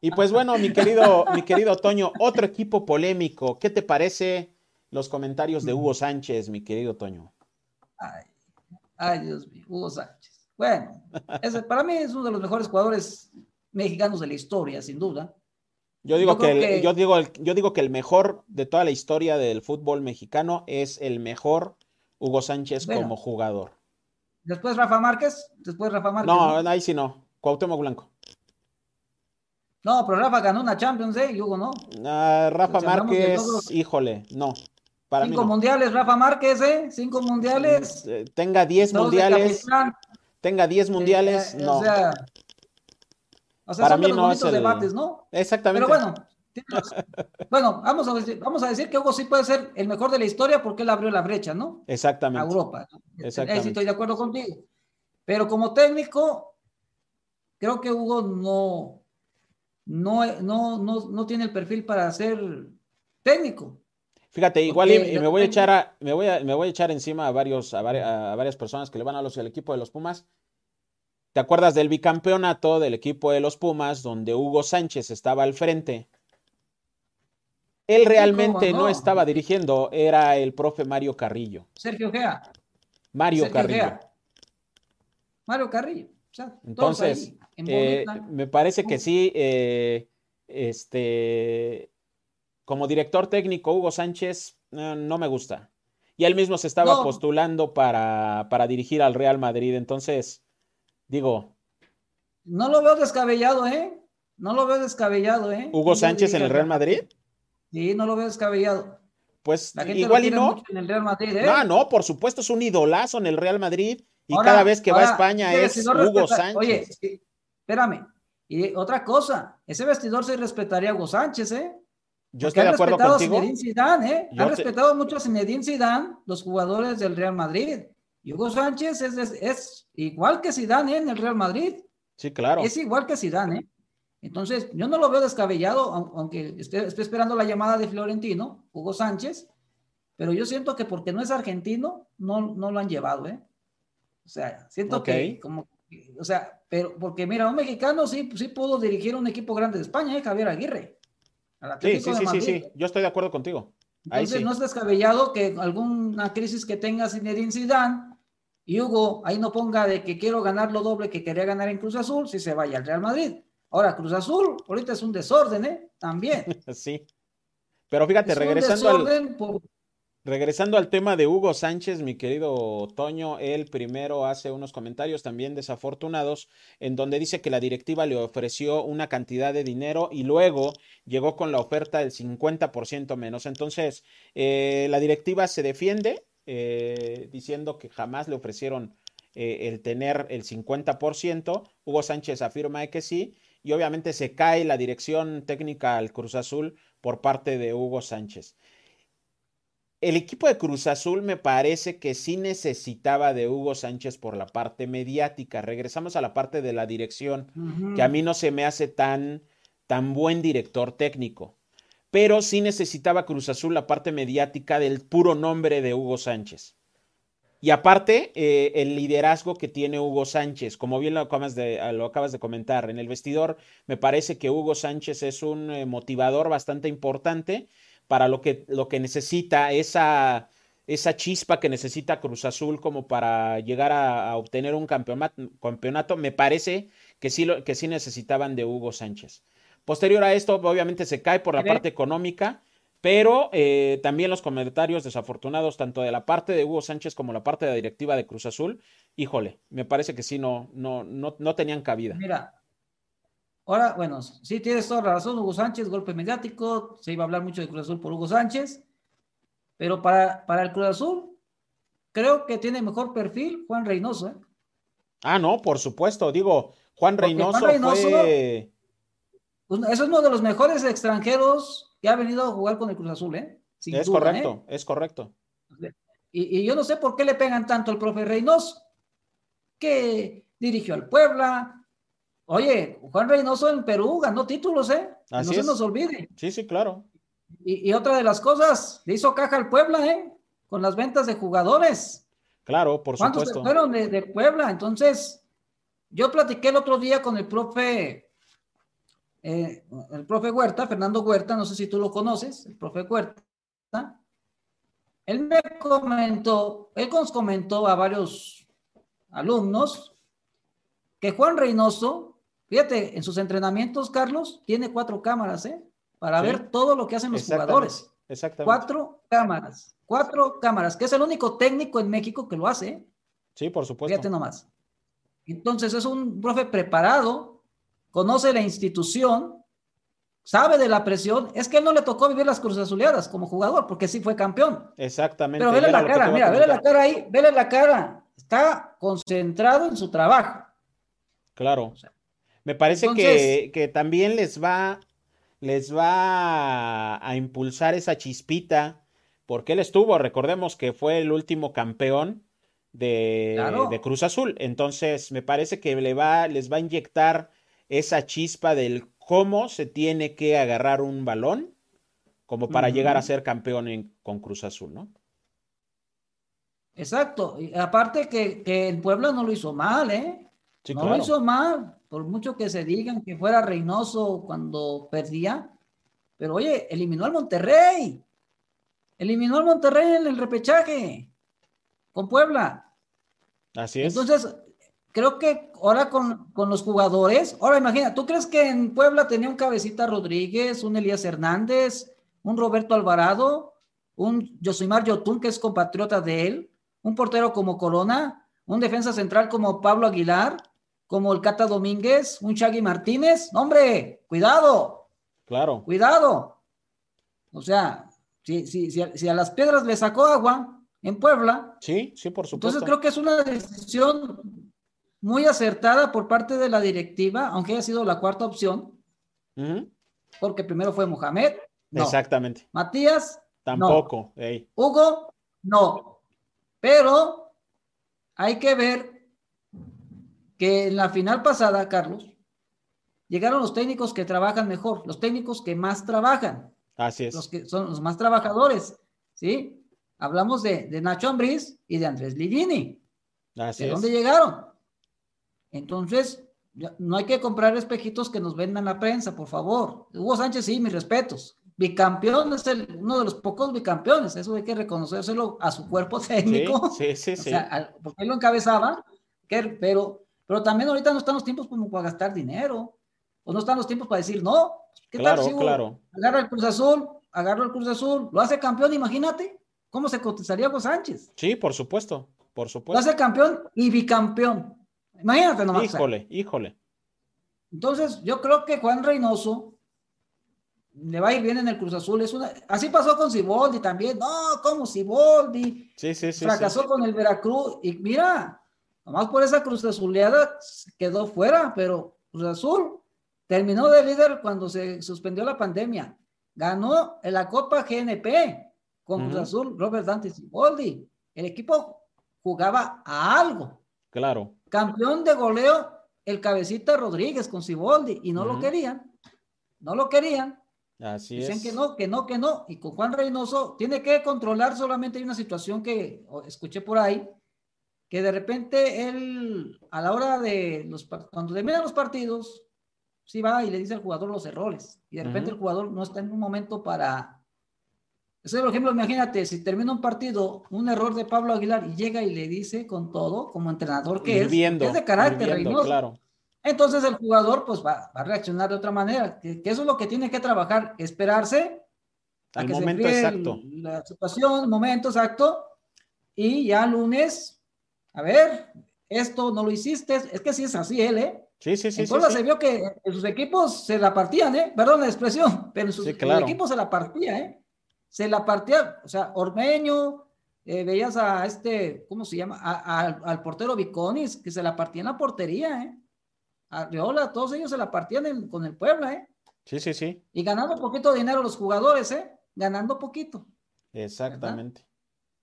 Y pues bueno, mi querido, mi querido Toño, otro equipo polémico. ¿Qué te parece los comentarios de Hugo Sánchez, mi querido Toño? Ay, Ay, Dios mío, Hugo Sánchez. Bueno, ese, para mí es uno de los mejores jugadores mexicanos de la historia, sin duda. Yo digo, que, yo, digo yo digo que el mejor de toda la historia del fútbol mexicano es el mejor Hugo Sánchez como jugador. Después Rafa Márquez, después Rafa Márquez. No, ahí sí no. Cuauhtémoc Blanco. No, pero Rafa ganó una Champions, ¿eh? Y Hugo no. Ah, Rafa Márquez, híjole, no. Cinco mundiales, Rafa Márquez, ¿eh? Cinco mundiales. Eh, tenga diez mundiales. Tenga diez mundiales, eh, no. O sea, o sea para son mí no es el... debates, ¿no? Exactamente. Pero bueno, bueno, vamos a, decir, vamos a decir que Hugo sí puede ser el mejor de la historia porque él abrió la brecha, ¿no? Exactamente. A Europa. Exactamente. Ahí estoy de acuerdo contigo. Pero como técnico, creo que Hugo no, no, no, no, no tiene el perfil para ser técnico. Fíjate, igual me voy a echar me voy a, me voy a echar encima a varios, a, varias personas que le van a los el equipo de los Pumas. ¿Te acuerdas del bicampeonato del equipo de los Pumas, donde Hugo Sánchez estaba al frente? Él realmente no? estaba dirigiendo, era el profe Mario Carrillo. Sergio Gea. Mario Carrillo. Mario Carrillo. Entonces, eh, me parece que sí, eh, este, como director técnico, Hugo Sánchez eh, no me gusta. Y él mismo se estaba postulando para, para dirigir al Real Madrid. Entonces, digo. No lo veo descabellado, ¿eh? No lo veo descabellado, ¿eh? ¿Hugo Sánchez en el Real Madrid? Sí, no lo veo descabellado. Pues igual y no. En el Real Madrid, ¿eh? No, no, por supuesto, es un idolazo en el Real Madrid. Y cada vez que va a España es Hugo Sánchez. Oye, espérame. Y otra cosa, ese vestidor se respetaría a Hugo Sánchez, ¿eh? Yo estoy de acuerdo contigo. Zidane, ¿eh? Han respetado mucho a Zinedine Zidane, los jugadores del Real Madrid. Hugo Sánchez es, igual que Zidane en el Real Madrid. Sí, claro. Es igual que Zidane. ¿eh? Entonces, yo no lo veo descabellado, aunque esté, esperando la llamada de Florentino, Hugo Sánchez, pero yo siento que porque no es argentino, no, no lo han llevado, ¿eh? O sea, siento que como, o sea, pero porque mira, un mexicano sí, sí pudo dirigir un equipo grande de España, ¿eh? Javier Aguirre sí, sí, sí, sí, sí, yo estoy de acuerdo contigo. Entonces no es descabellado que alguna crisis que tenga Zinedine Zidane y Hugo ahí no ponga de que quiero ganar lo doble que quería ganar en Cruz Azul si se vaya al Real Madrid. Ahora, Cruz Azul, ahorita es un desorden, ¿eh? También. sí. Pero fíjate, regresando al... Regresando al tema de Hugo Sánchez, mi querido Toño, él primero hace unos comentarios también desafortunados en donde dice que la directiva le ofreció una cantidad de dinero y luego llegó con la oferta del 50% menos. Entonces, eh, la directiva se defiende eh, diciendo que jamás le ofrecieron eh, el tener el 50%. Hugo Sánchez afirma que sí y obviamente se cae la dirección técnica al Cruz Azul por parte de Hugo Sánchez el equipo de Cruz Azul me parece que sí necesitaba de Hugo Sánchez por la parte mediática. Regresamos a la parte de la dirección, que a mí no se me hace tan, tan buen director técnico. Pero sí necesitaba Cruz Azul la parte mediática del puro nombre de Hugo Sánchez. Y aparte, eh, el liderazgo que tiene Hugo Sánchez, como bien lo acabas, de, lo acabas de comentar, en el vestidor me parece que Hugo Sánchez es un eh, motivador bastante importante para lo que, lo que necesita, esa, esa chispa que necesita Cruz Azul como para llegar a, obtener un campeonato, campeonato, me parece que sí, que sí necesitaban de Hugo Sánchez. Posterior a esto, obviamente se cae por la parte económica, pero eh, también los comentarios desafortunados, tanto de la parte de Hugo Sánchez como la parte de la directiva de Cruz Azul, híjole, me parece que sí, no, no, no, no tenían cabida. Mira, ahora, bueno, sí tienes toda la razón, Hugo Sánchez, golpe mediático, se iba a hablar mucho de Cruz Azul por Hugo Sánchez, pero para, para el Cruz Azul, creo que tiene mejor perfil Juan Reynoso. ¿eh? Ah, no, por supuesto, digo, Juan Reynoso, fue... Es uno de los mejores extranjeros que ha venido a jugar con el Cruz Azul, ¿eh? es correcto, ¿eh? es correcto. Y, yo no sé por qué le pegan tanto al profe Reynoso, que dirigió al Puebla. Oye, Juan Reynoso en Perú ganó títulos, ¿eh? no se nos olvide. Sí, sí, claro. Y, otra de las cosas, le hizo caja al Puebla, ¿eh? Con las ventas de jugadores. Claro, por supuesto. ¿Cuántos fueron de, de Puebla? Entonces, yo platiqué el otro día con el profe eh, el profe Huerta, Fernando Huerta, no sé si tú lo conoces, el profe Huerta, él me comentó, él nos comentó a varios alumnos que Juan Reynoso, fíjate, en sus entrenamientos, Carlos, tiene cuatro cámaras, ¿eh? Para ver todo lo que hacen los jugadores. Exactamente. Cuatro cámaras, cuatro cámaras, que es el único técnico en México que lo hace. ¿eh? Sí, por supuesto. Fíjate nomás. Entonces es un profe preparado, conoce la institución, sabe de la presión. Es que él no le tocó vivir las cruces azuleadas como jugador, porque sí fue campeón. Exactamente. Pero vele la cara, mira, vele la cara ahí, vele la cara. Está concentrado en su trabajo. Claro. Me parece que, que, también les va, les va a, impulsar esa chispita, porque él estuvo, recordemos que fue el último campeón de, de Cruz Azul. Entonces, me parece que le va, les va a inyectar esa chispa del cómo se tiene que agarrar un balón como para llegar a ser campeón con Cruz Azul, ¿no? Exacto. Y aparte que, que, el pueblo no lo hizo mal, ¿eh? no lo hizo mal, por mucho que se digan que fuera Reynoso cuando perdía. Pero oye, eliminó al Monterrey. Eliminó al Monterrey en el repechaje con Puebla. Así es. Entonces, creo que ahora con, los jugadores, ahora imagina, ¿tú crees que en Puebla tenía un Cabecita Rodríguez, un Elías Hernández, un Roberto Alvarado, un Josimar Yotun, que es compatriota de él, un portero como Corona, un defensa central como Pablo Aguilar, como el Cata Domínguez, un Chagui Martínez? hombre, cuidado. Claro. Cuidado. O sea, si, si, si, si a las piedras le sacó agua en Puebla. Sí, sí, por supuesto. Entonces creo que es una decisión muy acertada por parte de la directiva, aunque haya sido la cuarta opción, porque primero fue Mohamed. Exactamente. Matías. Tampoco. Hugo, no. Pero hay que ver que en la final pasada, Carlos, llegaron los técnicos que trabajan mejor, los técnicos que más trabajan. Así es. Los que son los más trabajadores, ¿sí? Hablamos de, Nacho Ambriz y de Andrés Livini. Así ¿De dónde llegaron? Entonces, no hay que comprar espejitos que nos vendan la prensa, por favor. Hugo Sánchez, sí, mis respetos. Bicampeón es uno de los pocos bicampeones, eso hay que reconocérselo a su cuerpo técnico. Sí, sí, sí. porque él lo encabezaba, pero, pero también ahorita no están los tiempos como para gastar dinero, o no están los tiempos para decir, no, ¿qué claro, tal si claro. agarra el Cruz Azul, agarra el Cruz Azul, lo hace campeón, imagínate cómo se cotizaría Hugo Sánchez. Sí, por supuesto, por supuesto. Lo hace campeón y bicampeón. Imagínate nomás. Híjole, híjole. Entonces, yo creo que Juan Reynoso le va a ir bien en el Cruz Azul. Es una... Así pasó con Siboldi también. No, ¿cómo Siboldi? Sí, sí, sí. Fracasó con el Veracruz. Y mira, nomás por esa Cruz Azuleada quedó fuera, pero Cruz Azul terminó de líder cuando se suspendió la pandemia. Ganó en la Copa GNP con Cruz Azul, Robert Dante Siboldi. El equipo jugaba a algo. Claro. Campeón de goleo, el cabecita Rodríguez con Ciboldi, y no lo querían. No lo querían. Así Dicen que no, que no, que no. Y con Juan Reynoso tiene que controlar solamente hay una situación que escuché por ahí, que de repente él, a la hora de los, cuando terminan los partidos, sí va y le dice al jugador los errores. Y de repente el jugador no está en un momento para ese por ejemplo, imagínate, si termina un partido, un error de Pablo Aguilar y llega y le dice con todo, como entrenador que es, es de carácter claro. Entonces el jugador pues va, a reaccionar de otra manera, que, eso es lo que tiene que trabajar, esperarse a que momento se exacto. la situación, el momento exacto, y ya lunes, a ver, esto no lo hiciste, es que si es así él, ¿eh? Sí, sí, sí. En Puebla se vio que en sus equipos se la partían, ¿eh? Perdón la expresión, pero en sus equipos se la partía, ¿eh? Se la partía, o sea, Ormeño, eh, veías a este, ¿cómo se llama? al portero Viconis, que se la partía en la portería, ¿eh? A Riola, todos ellos se la partían con el Puebla, ¿eh? Sí, sí, sí. Y ganando poquito dinero los jugadores, ¿eh? Ganando poquito. Exactamente.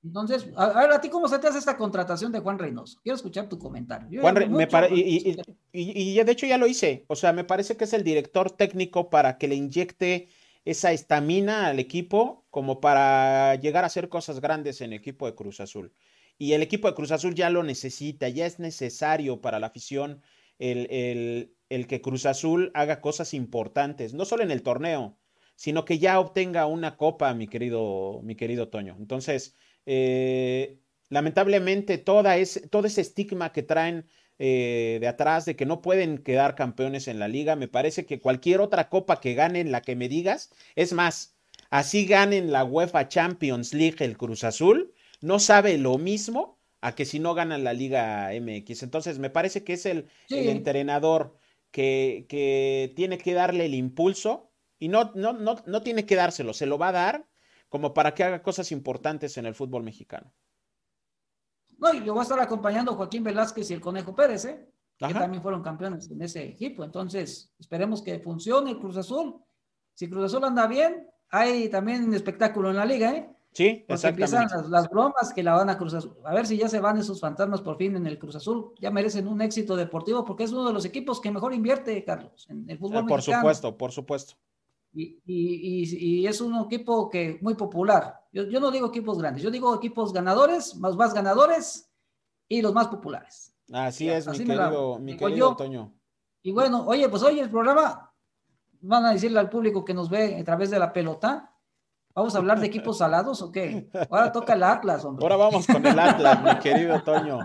Entonces, a, ver, ¿a ti cómo se te hace esta contratación de Juan Reynoso? Quiero escuchar tu comentario. Juan me y, y, de hecho ya lo hice. O sea, me parece que es el director técnico para que le inyecte esa estamina al equipo como para llegar a hacer cosas grandes en el equipo de Cruz Azul. Y el equipo de Cruz Azul ya lo necesita, ya es necesario para la afición el, el, el que Cruz Azul haga cosas importantes, no solo en el torneo, sino que ya obtenga una copa, mi querido, mi querido Toño. Entonces, eh, lamentablemente toda todo ese estigma que traen eh, de atrás de que no pueden quedar campeones en la liga, me parece que cualquier otra copa que ganen, la que me digas, es más, así ganen la UEFA Champions League el Cruz Azul, no sabe lo mismo a que si no ganan la Liga MX. Entonces, me parece que es el, entrenador que, que, tiene que darle el impulso y no, no, no, no tiene que dárselo, se lo va a dar como para que haga cosas importantes en el fútbol mexicano. No, y lo va a estar acompañando Joaquín Velázquez y el Conejo Pérez, ¿eh? que también fueron campeones en ese equipo. Entonces, esperemos que funcione el Cruz Azul. Si Cruz Azul anda bien, hay también un espectáculo en la liga, ¿eh? Sí, Porque empiezan las, bromas que la van a Cruz Azul. A ver si ya se van esos fantasmas por fin en el Cruz Azul. Ya merecen un éxito deportivo porque es uno de los equipos que mejor invierte, Carlos, en el fútbol Por supuesto, por supuesto. Y, es un equipo que muy popular. Yo, no digo equipos grandes, yo digo equipos ganadores, más, más ganadores y los más populares. Así es, mi querido, mi querido Toño. Y bueno, oye, pues hoy el programa, van a decirle al público que nos ve a través de la pelota, ¿Vamos a hablar de equipos salados o qué? Ahora toca el Atlas, hombre. Ahora vamos con el Atlas, mi querido Toño.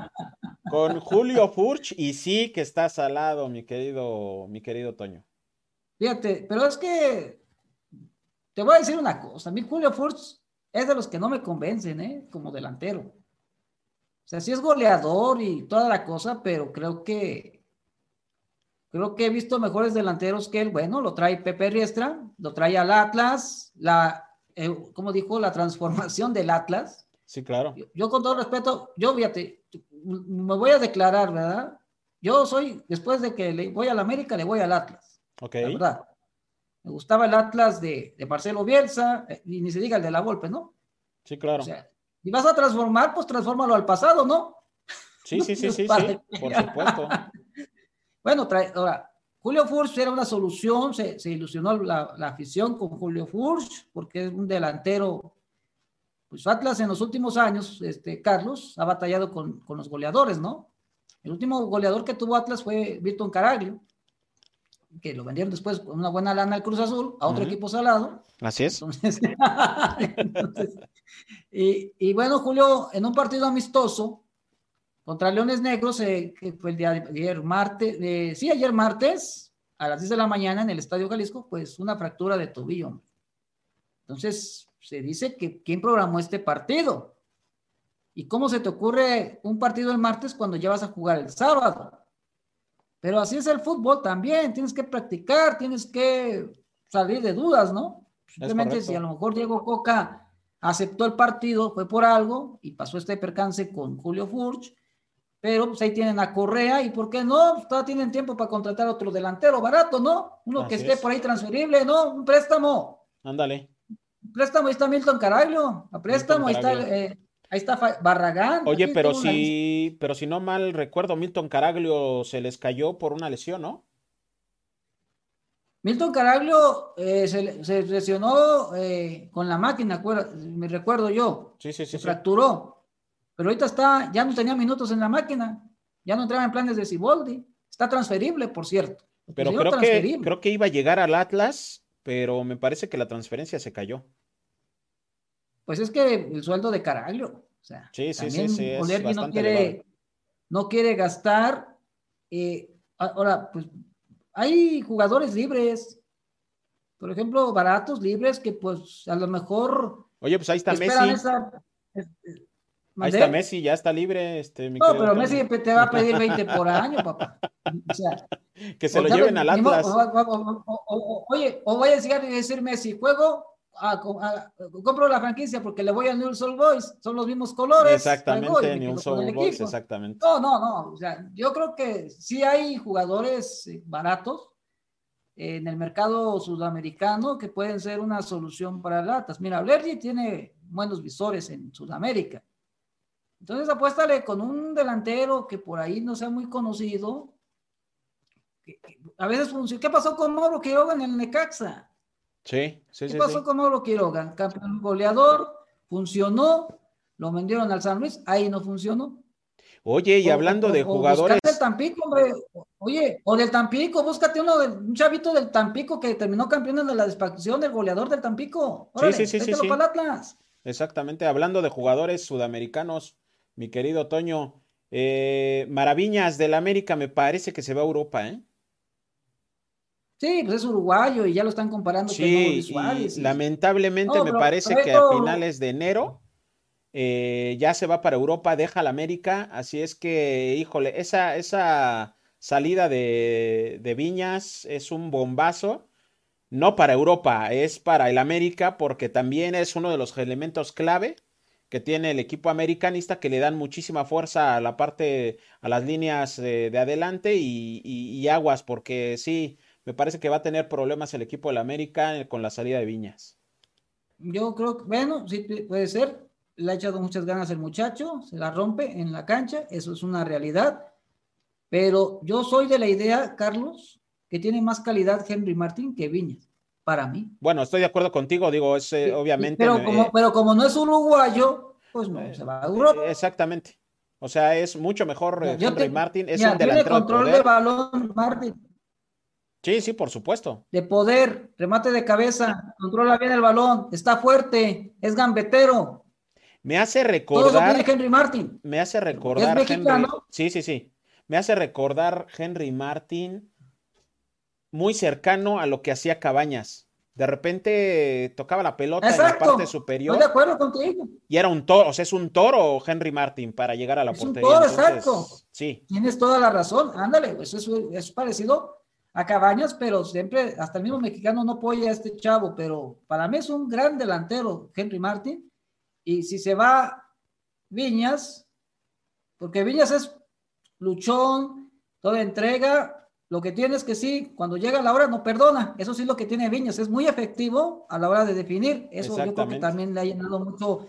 Con Julio Furch y sí que está salado, mi querido, mi querido Toño. Fíjate, pero es que te voy a decir una cosa, a mí Julio Furch es de los que no me convencen, ¿eh? Como delantero. O sea, sí es goleador y toda la cosa, pero creo que creo que he visto mejores delanteros que él. Bueno, lo trae Pepe Riestra, lo trae al Atlas, la, eh, como dijo, la transformación del Atlas. Sí, claro. Yo, con todo respeto, yo fíjate, me voy a declarar, ¿verdad? Yo soy, después de que le voy al América, le voy al Atlas. Ok. verdad. Me gustaba el Atlas de, Marcelo Bielsa, eh, y ni se diga el de la Volpe, ¿no? Sí, claro. O sea, si vas a transformar, pues transfórmalo al pasado, ¿no? Sí, sí, sí, sí, sí, por supuesto. bueno, ahora, Julio Furch era una solución, se, ilusionó la, afición con Julio Furch, porque es un delantero. Pues Atlas en los últimos años, este, Carlos, ha batallado con, con los goleadores, ¿no? El último goleador que tuvo Atlas fue Víctor Caraglio que lo vendieron después con una buena lana al Cruz Azul, a otro equipo salado. Así es. y, bueno, Julio, en un partido amistoso contra Leones Negros, eh, que fue el día de ayer martes, sí, ayer martes, a las 10 de la mañana en el Estadio Jalisco, pues una fractura de tobillo. Entonces, se dice que quién programó este partido. ¿Y cómo se te ocurre un partido el martes cuando ya vas a jugar el sábado? Pero así es el fútbol también, tienes que practicar, tienes que salir de dudas, ¿no? Simplemente si a lo mejor Diego Coca aceptó el partido, fue por algo y pasó este percance con Julio Furch, pero pues ahí tienen a Correa y ¿por qué no? Pues, todavía tienen tiempo para contratar otro delantero barato, ¿no? Uno que esté por ahí transferible, ¿no? Un préstamo. Ándale. Préstamo, ahí está Milton Caraglio, a préstamo, ahí está eh, Ahí está Barragán. Oye, pero si, pero si no mal recuerdo, Milton Caraglio se les cayó por una lesión, ¿no? Milton Caraglio eh, se, lesionó eh, con la máquina, me recuerdo yo. Sí, sí, sí. Se fracturó. Pero ahorita está, ya no tenía minutos en la máquina, ya no entraba en planes de Ciboldi. Está transferible, por cierto. Pero creo que, creo que iba a llegar al Atlas, pero me parece que la transferencia se cayó pues es que el sueldo de Caraglio, o sea, sí, sí, también sí, no quiere, no quiere gastar. Eh, ahora, pues hay jugadores libres, por ejemplo, baratos, libres, que pues a lo mejor. Oye, pues ahí está Messi. ahí está Messi, ya está libre. Este, no, pero Messi te va a pedir 20 por año, papá. que se lo lleven al Atlas. oye, o voy a decirme si juego compro la franquicia porque le voy a New Soul Boys, son los mismos colores. Exactamente, New Soul Boys, exactamente. No, no, no, o sea, yo creo que sí hay jugadores eh, baratos en el mercado sudamericano que pueden ser una solución para latas. Mira, Blerdi tiene buenos visores en Sudamérica. Entonces apuéstale con un delantero que por ahí no sea muy conocido. a veces funciona. ¿Qué pasó con Mauro Quiroga en el Necaxa? Sí, sí, ¿Qué pasó con Mauro Quiroga? Campeón goleador, funcionó, lo vendieron al San Luis, ahí no funcionó. Oye, y hablando de jugadores. del Tampico, hombre. Oye, o del Tampico, búscate uno, de, un chavito del Tampico que terminó campeón de la despacción del goleador del Tampico. sí, sí, sí, sí. sí. Exactamente, hablando de jugadores sudamericanos, mi querido Toño, eh, Maraviñas del América me parece que se va a Europa, ¿eh? Sí, pues es uruguayo y ya lo están comparando sí, con lamentablemente me parece que a finales de enero eh, ya se va para Europa, deja la América, así es que, híjole, esa, esa salida de, de Viñas es un bombazo, no para Europa, es para el América, porque también es uno de los elementos clave que tiene el equipo americanista que le dan muchísima fuerza a la parte, a las líneas de, adelante y, y, aguas, porque sí, me parece que va a tener problemas el equipo del América eh, con la salida de Viñas. Yo creo que, bueno, sí puede ser. Le ha echado muchas ganas el muchacho, se la rompe en la cancha, eso es una realidad. Pero yo soy de la idea, Carlos, que tiene más calidad Henry Martín que Viñas, para mí. Bueno, estoy de acuerdo contigo, digo, es eh, obviamente. Pero, como, pero como no es uruguayo, pues no, eh, se va a Europa. Exactamente. O sea, es mucho mejor Henry Martín, es un delantero. Tiene control de balón, Martín. Sí, sí, por supuesto. De poder, remate de cabeza, controla bien el balón, está fuerte, es gambetero. Me hace recordar. Todo Henry Martin. Me hace recordar. ¿Es Henry, sí, sí, sí. Me hace recordar Henry Martin muy cercano a lo que hacía Cabañas. De repente tocaba la pelota en la parte superior. Estoy de acuerdo contigo. Y era un toro, o sea, es un toro Henry Martin para llegar a la es portería. Un toro, exacto. Sí. Tienes toda la razón. Ándale, eso es, es parecido a Cabañas, pero siempre, hasta el mismo mexicano no apoya a este chavo, pero para mí es un gran delantero, Henry Martin. Y si se va Viñas, porque Viñas es luchón, toda entrega, lo que tiene es que sí, cuando llega la hora no perdona. Eso sí lo que tiene Viñas, es muy efectivo a la hora de definir. Eso yo creo que también le ha llenado mucho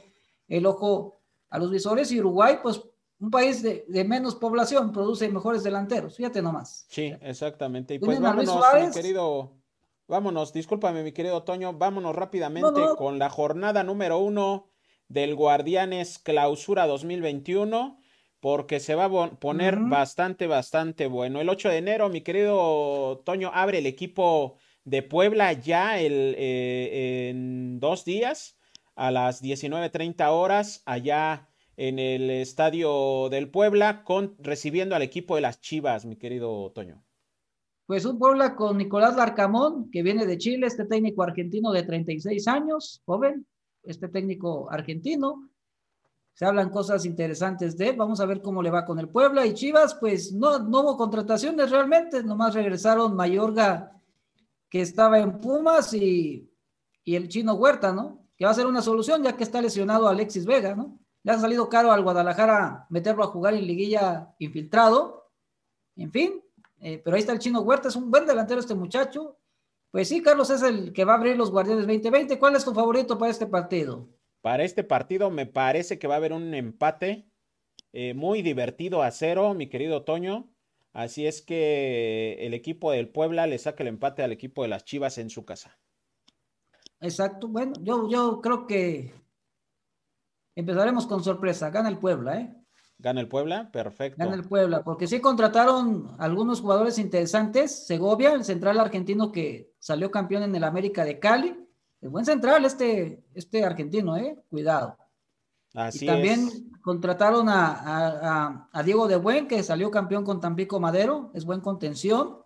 el ojo a los visores y Uruguay, pues un país de, menos población produce mejores delanteros, fíjate nomás. Sí, exactamente. Y pues vámonos, mi querido, vámonos, discúlpame, mi querido Toño, vámonos rápidamente con la jornada número uno del Guardianes Clausura 2021, porque se va a poner bastante, bastante bueno. El 8 de enero, mi querido Toño, abre el equipo de Puebla ya el, eh, en dos días a las 19.30 horas allá en el estadio del Puebla con recibiendo al equipo de las Chivas, mi querido Toño. Pues un Puebla con Nicolás Larcamón, que viene de Chile, este técnico argentino de 36 años, joven, este técnico argentino. Se hablan cosas interesantes de él. Vamos a ver cómo le va con el Puebla. Y Chivas, pues no, no hubo contrataciones realmente, nomás regresaron Mayorga, que estaba en Pumas, y, y el chino Huerta, ¿no? Que va a ser una solución, ya que está lesionado Alexis Vega, ¿no? Le ha salido caro al Guadalajara meterlo a jugar en liguilla infiltrado. En fin, eh, pero ahí está el chino Huerta, es un buen delantero este muchacho. Pues sí, Carlos es el que va a abrir los Guardianes 2020. ¿Cuál es tu favorito para este partido? Para este partido me parece que va a haber un empate eh, muy divertido a cero, mi querido Toño. Así es que el equipo del Puebla le saca el empate al equipo de las Chivas en su casa. Exacto. Bueno, yo, yo creo que Empezaremos con sorpresa. Gana el Puebla, ¿eh? Gana el Puebla, perfecto. Gana el Puebla, porque sí contrataron algunos jugadores interesantes. Segovia, el central argentino que salió campeón en el América de Cali. Es buen central este, este argentino, ¿eh? Cuidado. Así y también contrataron a, Diego de Buen, que salió campeón con Tampico Madero. Es buen contención.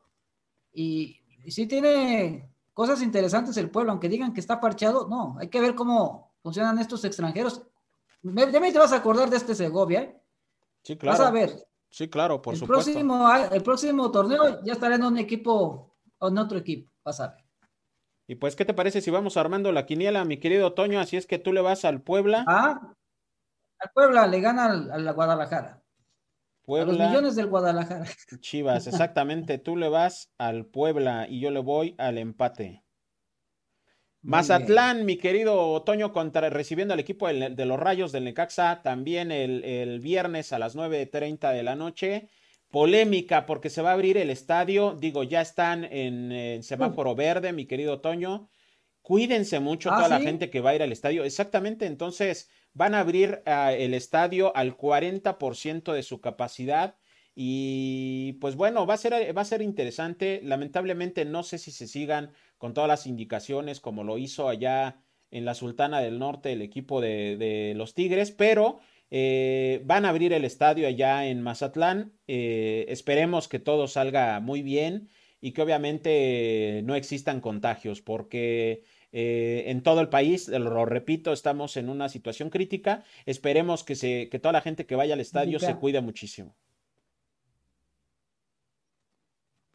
Y, y sí tiene cosas interesantes el pueblo, aunque digan que está parcheado. No, hay que ver cómo funcionan estos extranjeros. Ya me te vas a acordar de este Segovia, ¿eh? Sí, claro. Vas a ver. Sí, claro, por el supuesto. Próximo, el próximo torneo ya estará en un equipo o en otro equipo, vas a ver. Y pues, ¿qué te parece si vamos armando la quiniela, mi querido Toño? Así es que tú le vas al Puebla. Ah, al Puebla le gana a la Guadalajara. Puebla. A los millones del Guadalajara. Chivas, exactamente. tú le vas al Puebla y yo le voy al empate. Mazatlán, mi querido Toño, contra, recibiendo al equipo de, los Rayos del Necaxa también el, viernes a las 9.30 de la noche. Polémica porque se va a abrir el estadio. Digo, ya están en, semáforo verde, mi querido Toño. Cuídense mucho ah, toda la gente que va a ir al estadio. Exactamente, entonces van a abrir ah, el estadio al 40% de su capacidad. Y pues bueno, va a, ser, va a ser interesante. Lamentablemente no sé si se sigan con todas las indicaciones como lo hizo allá en la Sultana del Norte el equipo de, los Tigres, pero eh, van a abrir el estadio allá en Mazatlán. Eh, esperemos que todo salga muy bien y que obviamente no existan contagios, porque eh, en todo el país, lo repito, estamos en una situación crítica. Esperemos que, se, que toda la gente que vaya al estadio se cuide muchísimo.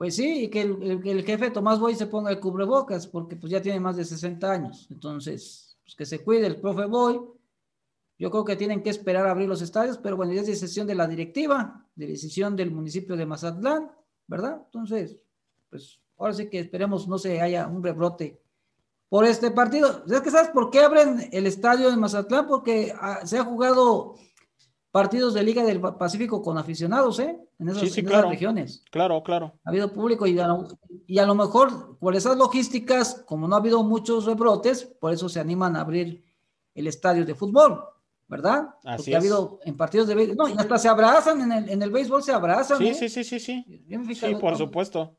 Pues sí, y que el, jefe Tomás Boy se ponga el cubrebocas, porque pues ya tiene más de 60 años. Entonces, pues que se cuide el profe Boy. Yo creo que tienen que esperar a abrir los estadios, pero bueno, ya es decisión de la directiva, de decisión del municipio de Mazatlán, ¿verdad? Entonces, pues ahora sí que esperemos no se haya un rebrote por este partido. ¿Sabes por qué abren el estadio de Mazatlán? Porque ah, se ha jugado partidos de Liga del Pacífico con aficionados, ¿eh? En esas, regiones. Claro, claro. Ha habido público y a, lo, y a lo mejor por esas logísticas, como no ha habido muchos rebrotes, por eso se animan a abrir el estadio de fútbol, ¿verdad? Así Porque ha habido en partidos de béisbol, no, y hasta se abrazan, en el, en el béisbol se abrazan. Sí, ¿eh? sí, sí, sí, sí. sí, por supuesto.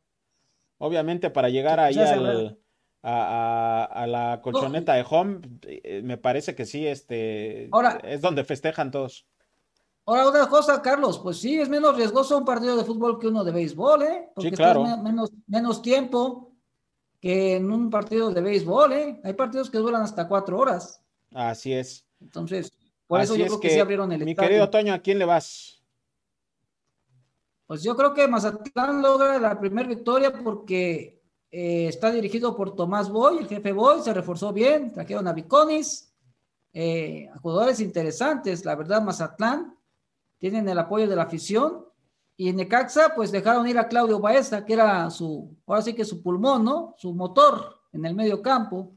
Obviamente para llegar ahí al, a, a, la colchoneta de home, eh, me parece que sí, este, Ahora, es donde festejan todos. Ahora, otra cosa, Carlos, pues sí, es menos riesgoso un partido de fútbol que uno de béisbol, ¿eh? Porque sí, claro. menos, menos tiempo que en un partido de béisbol, ¿eh? Hay partidos que duran hasta cuatro horas. Así es. Entonces, por eso yo creo que, sí abrieron el Mi querido Toño, ¿a quién le vas? Pues yo creo que Mazatlán logra la primera victoria porque eh, está dirigido por Tomás Boy, el jefe Boy, se reforzó bien, trajeron a Viconis, eh, a jugadores interesantes, la verdad, Mazatlán tienen el apoyo de la afición. Y en Necaxa, pues dejaron ir a Claudio Baeza, que era su, ahora sí que su pulmón, ¿no? Su motor en el medio campo.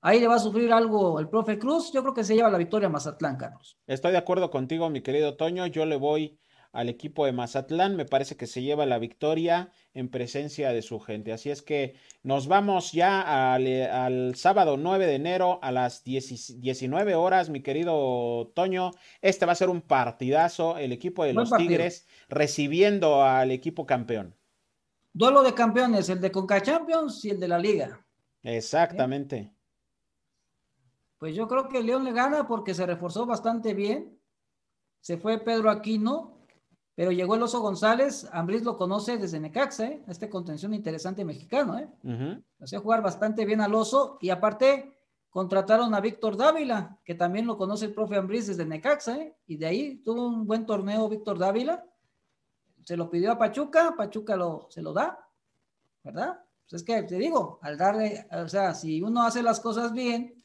Ahí le va a sufrir algo el profe Cruz. Yo creo que se lleva la victoria a Mazatlán, Carlos. Estoy de acuerdo contigo, mi querido Toño. Yo le voy al equipo de Mazatlán. Me parece que se lleva la victoria en presencia de su gente. Así es que nos vamos ya al, sábado 9 de enero a las 19 horas, mi querido Toño. Este va a ser un partidazo. El equipo de los Tigres recibiendo al equipo campeón. Duelo de campeones, el de Conca Champions y el de la Liga. Exactamente. Pues yo creo que León le gana porque se reforzó bastante bien. Se fue Pedro Aquino, pero llegó el Oso González, Ambris lo conoce desde Necaxa, ¿eh? este contención interesante mexicano, ¿eh? Hacía jugar bastante bien al Oso y aparte contrataron a Víctor Dávila, que también lo conoce el profe Ambris desde Necaxa, ¿eh? Y de ahí tuvo un buen torneo Víctor Dávila. Se lo pidió a Pachuca, Pachuca lo, se lo da, ¿verdad? Pues es que te digo, al darle, o sea, si uno hace las cosas bien,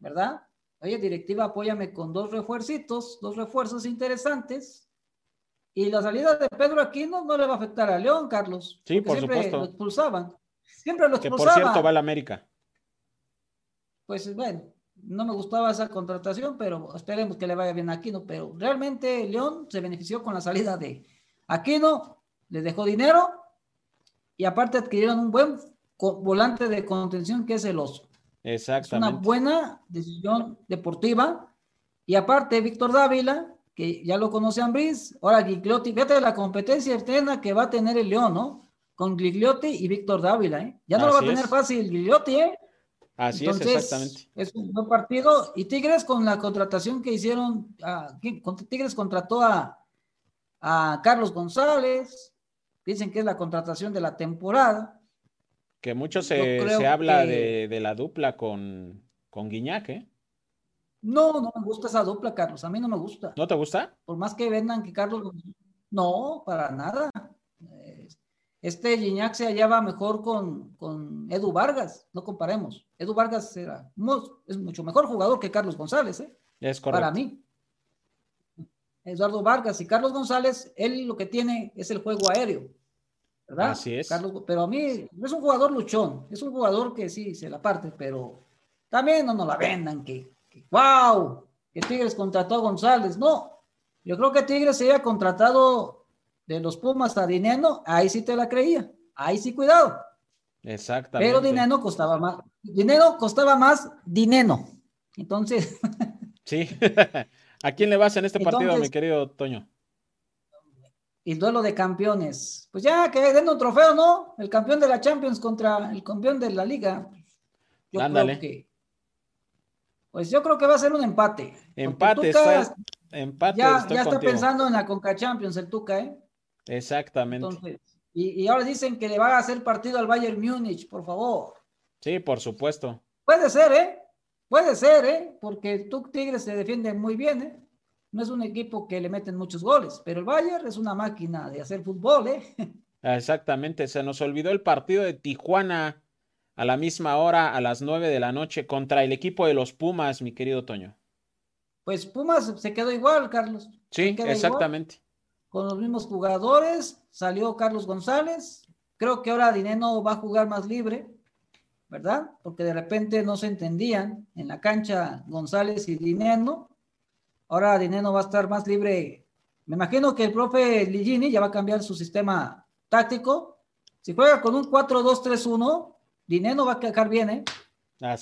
¿verdad? Oye, directiva, apóyame con dos refuercitos, dos refuerzos interesantes y la salida de Pedro Aquino no le va a afectar a León, Carlos. Sí, por siempre supuesto. Lo expulsaban. Siempre lo expulsaban. Que por cierto va a la América. Pues bueno, no me gustaba esa contratación, pero esperemos que le vaya bien a Aquino. Pero realmente León se benefició con la salida de Aquino, les dejó dinero y aparte adquirieron un buen volante de contención que es el oso. Exactamente. Es una buena decisión deportiva. Y aparte, Víctor Dávila que ya lo conoce Ambris. Ahora Gigliotti, fíjate la competencia externa que va a tener el León, ¿no? Con Gigliotti y Víctor Dávila, ¿eh? Ya no lo va a tener fácil Gigliotti, ¿eh? Así es, exactamente. Es un buen partido. Y Tigres con la contratación que hicieron, Tigres contrató a, a Carlos González, dicen que es la contratación de la temporada. Que mucho se, se habla de, de, la dupla con, con Guiñac, ¿eh? No, no me gusta esa dupla, Carlos. A mí no me gusta. ¿No te gusta? Por más que vendan que Carlos. No, para nada. Este Gignac se hallaba mejor con, con Edu Vargas, no comparemos. Edu Vargas era, es mucho mejor jugador que Carlos González, ¿eh? Es correcto. Para mí. Eduardo Vargas y Carlos González, él lo que tiene es el juego aéreo. ¿Verdad? Así es. pero a mí es un jugador luchón, es un jugador que sí se la parte, pero también no nos la vendan que, wow, que Tigres contrató a González. No, yo creo que Tigres se había contratado de los Pumas a Dineno, ahí sí te la creía, ahí sí cuidado. Exactamente. Pero Dineno costaba más, dinero costaba más dinero. Entonces. sí. ¿A quién le vas en este partido, mi querido Toño? El duelo de campeones. Pues ya que den un trofeo, ¿no? El campeón de la Champions contra el campeón de la Liga. Yo creo que. Pues yo creo que va a ser un empate. Empate, empate. Ya, está pensando en la Conca Champions, el Tuca, ¿eh? Exactamente. y, y ahora dicen que le va a hacer partido al Bayern Múnich, por favor. Sí, por supuesto. Puede ser, ¿eh? Puede ser, ¿eh? Porque tú Tigres se defiende muy bien, ¿eh? No es un equipo que le meten muchos goles, pero el Bayern es una máquina de hacer fútbol, ¿eh? Exactamente, se nos olvidó el partido de Tijuana a la misma hora, a las nueve de la noche, contra el equipo de los Pumas, mi querido Toño. Pues Pumas se quedó igual, Carlos. Sí, exactamente. con los mismos jugadores, salió Carlos González. Creo que ahora Dineno va a jugar más libre. ¿verdad? Porque de repente no se entendían en la cancha González y Dineno. Ahora Dineno va a estar más libre. Me imagino que el profe Ligini ya va a cambiar su sistema táctico. Si juega con un 4-2-3-1, Dineno va a quedar bien, ¿eh?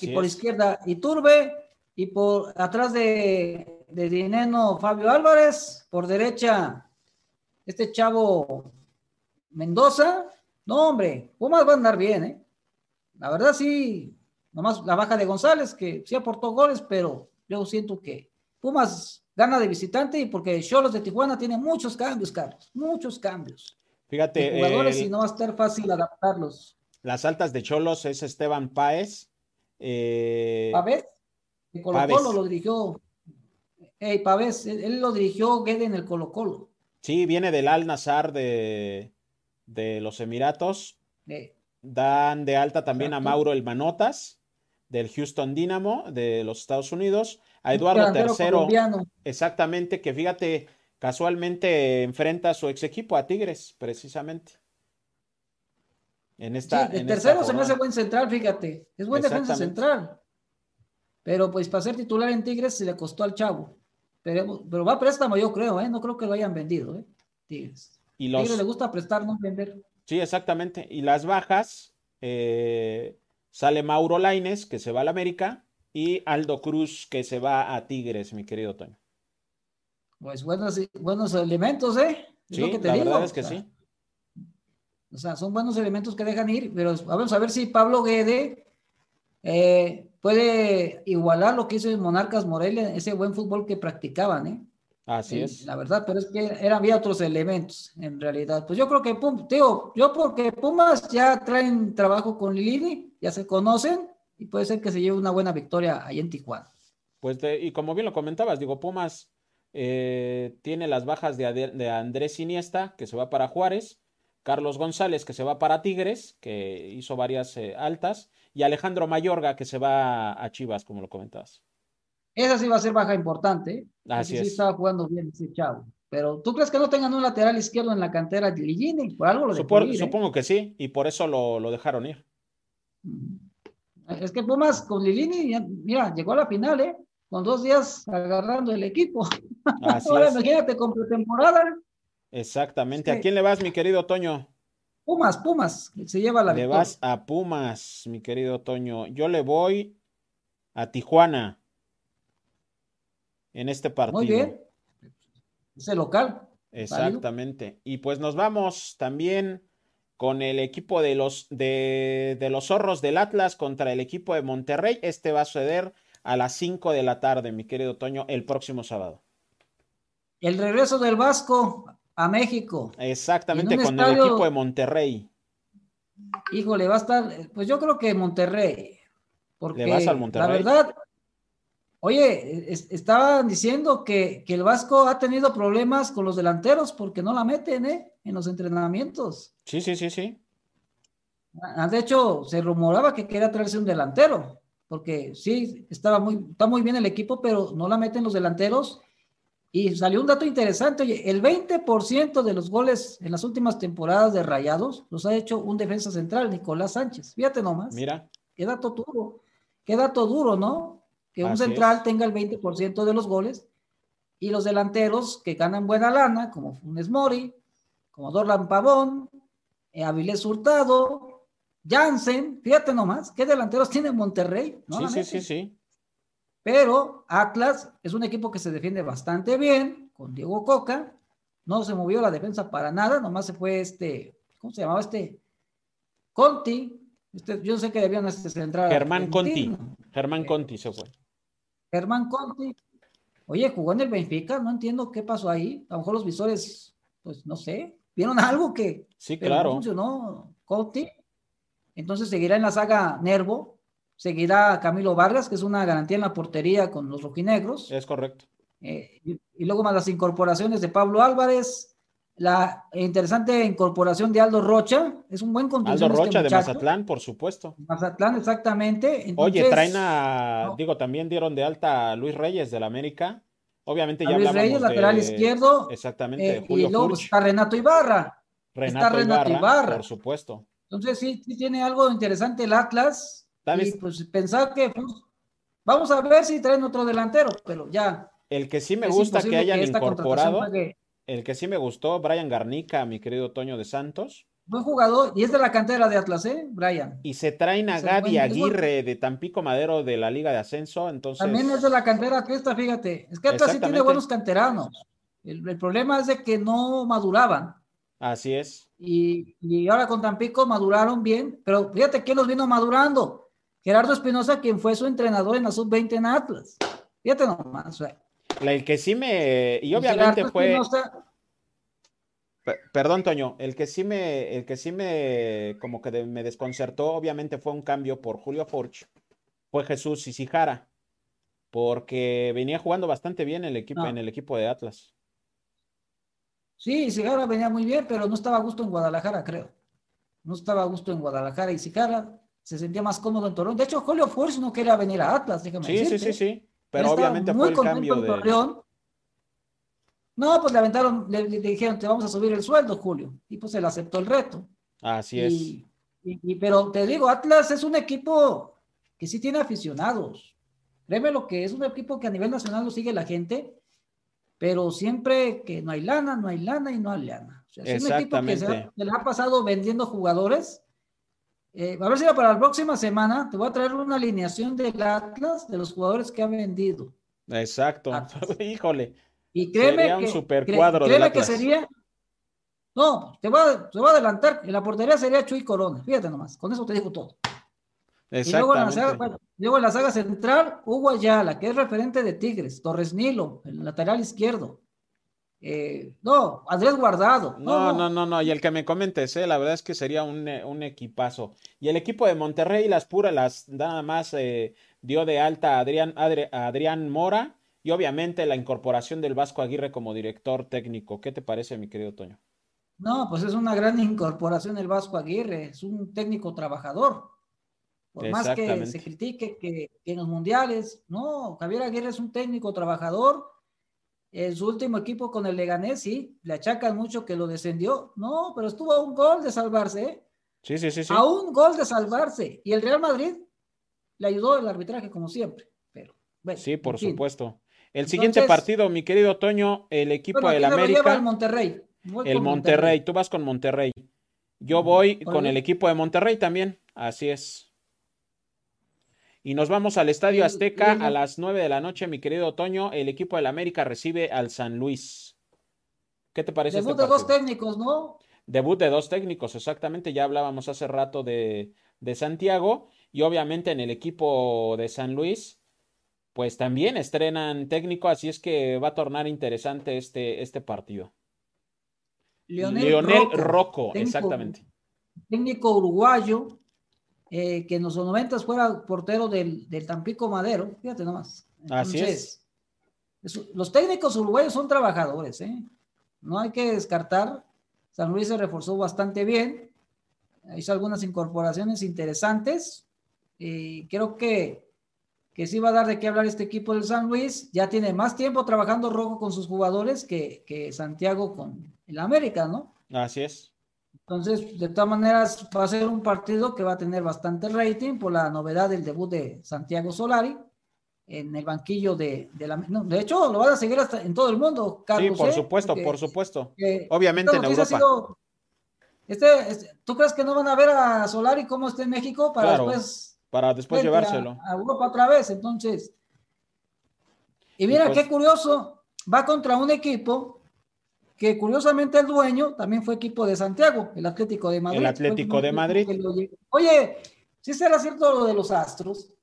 y por izquierda Iturbe y por atrás de, de Dineno Fabio Álvarez, por derecha este chavo Mendoza. No, hombre, Pumas va a andar bien, ¿eh? La verdad sí, nomás la baja de González, que sí aportó goles, pero yo siento que Pumas gana de visitante y porque Cholos de Tijuana tiene muchos cambios, Carlos, muchos cambios. Fíjate. jugadores y no va a estar fácil adaptarlos. Las altas de Cholos es Esteban Páez. Eh... ¿Pávez? Colo Colo lo dirigió. Hey, Pávez, él, lo dirigió Guede en el Colo Colo. Sí, viene del Al Nazar de, de los Emiratos. Dan de alta también a Mauro El Manotas del Houston Dynamo de los Estados Unidos, a Eduardo III, exactamente, que fíjate, casualmente enfrenta a su ex equipo, a Tigres, precisamente. En esta, el tercero se me hace buen central, fíjate, es buen defensa central. Pero pues para ser titular en Tigres se le costó al chavo. Pero, pero va a préstamo, yo creo, ¿eh? No creo que lo hayan vendido, ¿eh? Tigres. Y los... Tigres le gusta prestar, no vender. Sí, exactamente. Y las bajas, eh, sale Mauro Laines, que se va al América, y Aldo Cruz, que se va a Tigres, mi querido Toño. Pues buenos, buenos elementos, ¿eh? sí, la verdad es que sí. O sea, son buenos elementos que dejan ir, pero vamos a ver si Pablo Guede eh, puede igualar lo que hizo en Monarcas Morelia, ese buen fútbol que practicaban, ¿eh? Así es. La verdad, pero es que eran, había otros elementos en realidad. Pues yo creo que, Pum, tío, yo porque Pumas ya traen trabajo con Lili, ya se conocen y puede ser que se lleve una buena victoria ahí en Tijuana. Pues y como bien lo comentabas, digo, Pumas eh, tiene las bajas de, de, Andrés Iniesta, que se va para Juárez, Carlos González, que se va para Tigres, que hizo varias eh, altas, y Alejandro Mayorga, que se va a Chivas, como lo comentabas. Esa sí va a ser baja importante. ¿eh? Así sí estaba jugando bien ese chavo. Pero ¿tú crees que no tengan un lateral izquierdo en la cantera de Ligini? Por algo lo Supongo, ir, ¿eh? supongo que sí, y por eso lo, dejaron ir. Mm. Es que Pumas con Lilini, mira, llegó a la final, ¿eh? Con dos días agarrando el equipo. Así Ahora imagínate con pretemporada. Exactamente. ¿A quién le vas, mi querido Toño? Pumas, Pumas, se lleva la Le vas a Pumas, mi querido Toño. Yo le voy a Tijuana en este partido. Muy bien. Es el local. Exactamente. Y pues nos vamos también con el equipo de los, de, de, los zorros del Atlas contra el equipo de Monterrey. Este va a suceder a las 5 de la tarde, mi querido Toño, el próximo sábado. El regreso del Vasco a México. Exactamente, con el equipo de Monterrey. Híjole, va a estar, pues yo creo que Monterrey. Porque ¿Le vas al Monterrey? La verdad, Oye, estaban diciendo que, el Vasco ha tenido problemas con los delanteros porque no la meten, ¿eh? En los entrenamientos. Sí, sí, sí, sí. Ah, de hecho, se rumoraba que quería traerse un delantero, porque sí, estaba muy, está muy bien el equipo, pero no la meten los delanteros. Y salió un dato interesante, oye, el 20% de los goles en las últimas temporadas de Rayados los ha hecho un defensa central, Nicolás Sánchez. Fíjate nomás. Mira. Qué dato duro, qué dato duro, ¿no? que un central tenga el 20% de los goles y los delanteros que ganan buena lana, como Funes Mori, como Dorlan Pavón, eh, Avilés Hurtado, Jansen, fíjate nomás, ¿qué delanteros tiene Monterrey? Sí, sí, sí, sí. Pero Atlas es un equipo que se defiende bastante bien, con Diego Coca, no se movió la defensa para nada, nomás se fue este, ¿cómo se llamaba este? Conti, este, yo sé que debían este, central. Germán Conti, Germán eh, Conti se fue. Germán Conti. Oye, jugó en el Benfica, no entiendo qué pasó ahí. A lo mejor los visores, pues no sé, vieron algo que sí, claro. no funcionó Conti. Entonces seguirá en la saga Nervo, seguirá Camilo Vargas, que es una garantía en la portería con los rojinegros. Es correcto. Eh, y, luego más las incorporaciones de Pablo Álvarez, la interesante incorporación de Aldo Rocha, es un buen contribución. Aldo este Rocha de Mazatlán, por supuesto. Mazatlán, exactamente. Oye, traen a, digo, también dieron de alta a Luis Reyes del América. Obviamente ya Luis Reyes, lateral izquierdo. Exactamente. Eh, y luego está Renato Ibarra. Renato está Renato Ibarra, Por supuesto. Entonces sí, sí tiene algo interesante el Atlas. Y pues pensar que pues, vamos a ver si traen otro delantero, pero ya. El que sí me gusta que hayan incorporado. El que sí me gustó, Brian Garnica, mi querido Toño de Santos. Buen jugador, y es de la cantera de Atlas, ¿eh? Brian. Y se traen a Gadi Aguirre de Tampico Madero de la Liga de Ascenso, entonces. También es de la cantera esta, fíjate. Es que Atlas sí tiene buenos canteranos. El, problema es de que no maduraban. Así es. Y, y, ahora con Tampico maduraron bien, pero fíjate quién los vino madurando. Gerardo Espinosa, quien fue su entrenador en la sub-20 en Atlas. Fíjate nomás, o el que sí me. Y obviamente fue. Perdón, Toño, el que sí me, el que sí me, como que me desconcertó, obviamente fue un cambio por Julio Forch, fue Jesús Isijara, porque venía jugando bastante bien el equipo, en el equipo de Atlas. Sí, Isijara venía muy bien, pero no estaba a gusto en Guadalajara, creo. No estaba a gusto en Guadalajara. Isijara se sentía más cómodo en Toronto. De hecho, Julio Forch no quería venir a Atlas, déjame Sí, sí, sí, sí. Pero obviamente fue el cambio de. No, pues le aventaron, le, dijeron, te vamos a subir el sueldo, Julio. Y pues él aceptó el reto. Así es. Y, pero te digo, Atlas es un equipo que sí tiene aficionados. Créeme lo que es un equipo que a nivel nacional lo sigue la gente, pero siempre que no hay lana, no hay lana y no hay lana. O sea, es un equipo que se, le ha pasado vendiendo jugadores eh, a ver si para la próxima semana te voy a traer una alineación del Atlas de los jugadores que ha vendido. Exacto. Híjole. Y créeme sería un super cuadro créeme que sería. No, te voy, a, te voy, a, adelantar. En la portería sería Chuy Corona. Fíjate nomás. Con eso te digo todo. Y luego en, la saga, luego en la saga central, Hugo Ayala, que es referente de Tigres. Torres Nilo, el lateral izquierdo. Eh, no, Andrés Guardado. No, no, no, no, y el que me comentes, eh, la verdad es que sería un, eh, un, equipazo. Y el equipo de Monterrey, las puras, las nada más eh, dio de alta a Adrián, Adrián Mora y obviamente la incorporación del Vasco Aguirre como director técnico. ¿Qué te parece, mi querido Toño? No, pues es una gran incorporación el Vasco Aguirre, es un técnico trabajador. Por más que se critique que, que en los mundiales, no, Javier Aguirre es un técnico trabajador en su último equipo con el Leganés, sí, le achacan mucho que lo descendió. No, pero estuvo a un gol de salvarse. ¿eh? Sí, sí, sí, sí. A un gol de salvarse. Y el Real Madrid le ayudó el arbitraje, como siempre. Pero, sí, por supuesto. El siguiente partido, mi querido Toño, el equipo del América. el Monterrey. el Monterrey. tú vas con Monterrey. Yo voy con el equipo de Monterrey también, así es. Y nos vamos al Estadio Azteca a las 9 de la noche, mi querido Otoño. El equipo del América recibe al San Luis. ¿Qué te parece? Debut este de dos técnicos, ¿no? Debut de dos técnicos, exactamente. Ya hablábamos hace rato de, de Santiago. Y obviamente en el equipo de San Luis, pues también estrenan técnico, así es que va a tornar interesante este, este partido. Leonel, Rocco, exactamente. Técnico uruguayo, eh, que en los 90 fuera portero del, del Tampico Madero, fíjate nomás. Así es. Los técnicos uruguayos son trabajadores, ¿eh? No hay que descartar. San Luis se reforzó bastante bien, hizo algunas incorporaciones interesantes y creo que, que sí va a dar de qué hablar este equipo del San Luis. Ya tiene más tiempo trabajando rojo con sus jugadores que, que Santiago con el América, ¿no? Así es. Entonces, de todas maneras, va a ser un partido que va a tener bastante rating por la novedad del debut de Santiago Solari en el banquillo de, la... de hecho, lo van a seguir hasta en todo el mundo, Carlos. Sí, por ¿eh? supuesto, por supuesto. Obviamente en Europa. este, este, ¿Tú crees que no van a ver a Solari cómo está en México para después... Para después llevárselo. A, Europa otra vez, entonces... Y mira, pues qué curioso, va contra un equipo que curiosamente el dueño también fue equipo de Santiago, el Atlético de Madrid. El Atlético de Madrid. Oye, si será cierto lo de los Astros,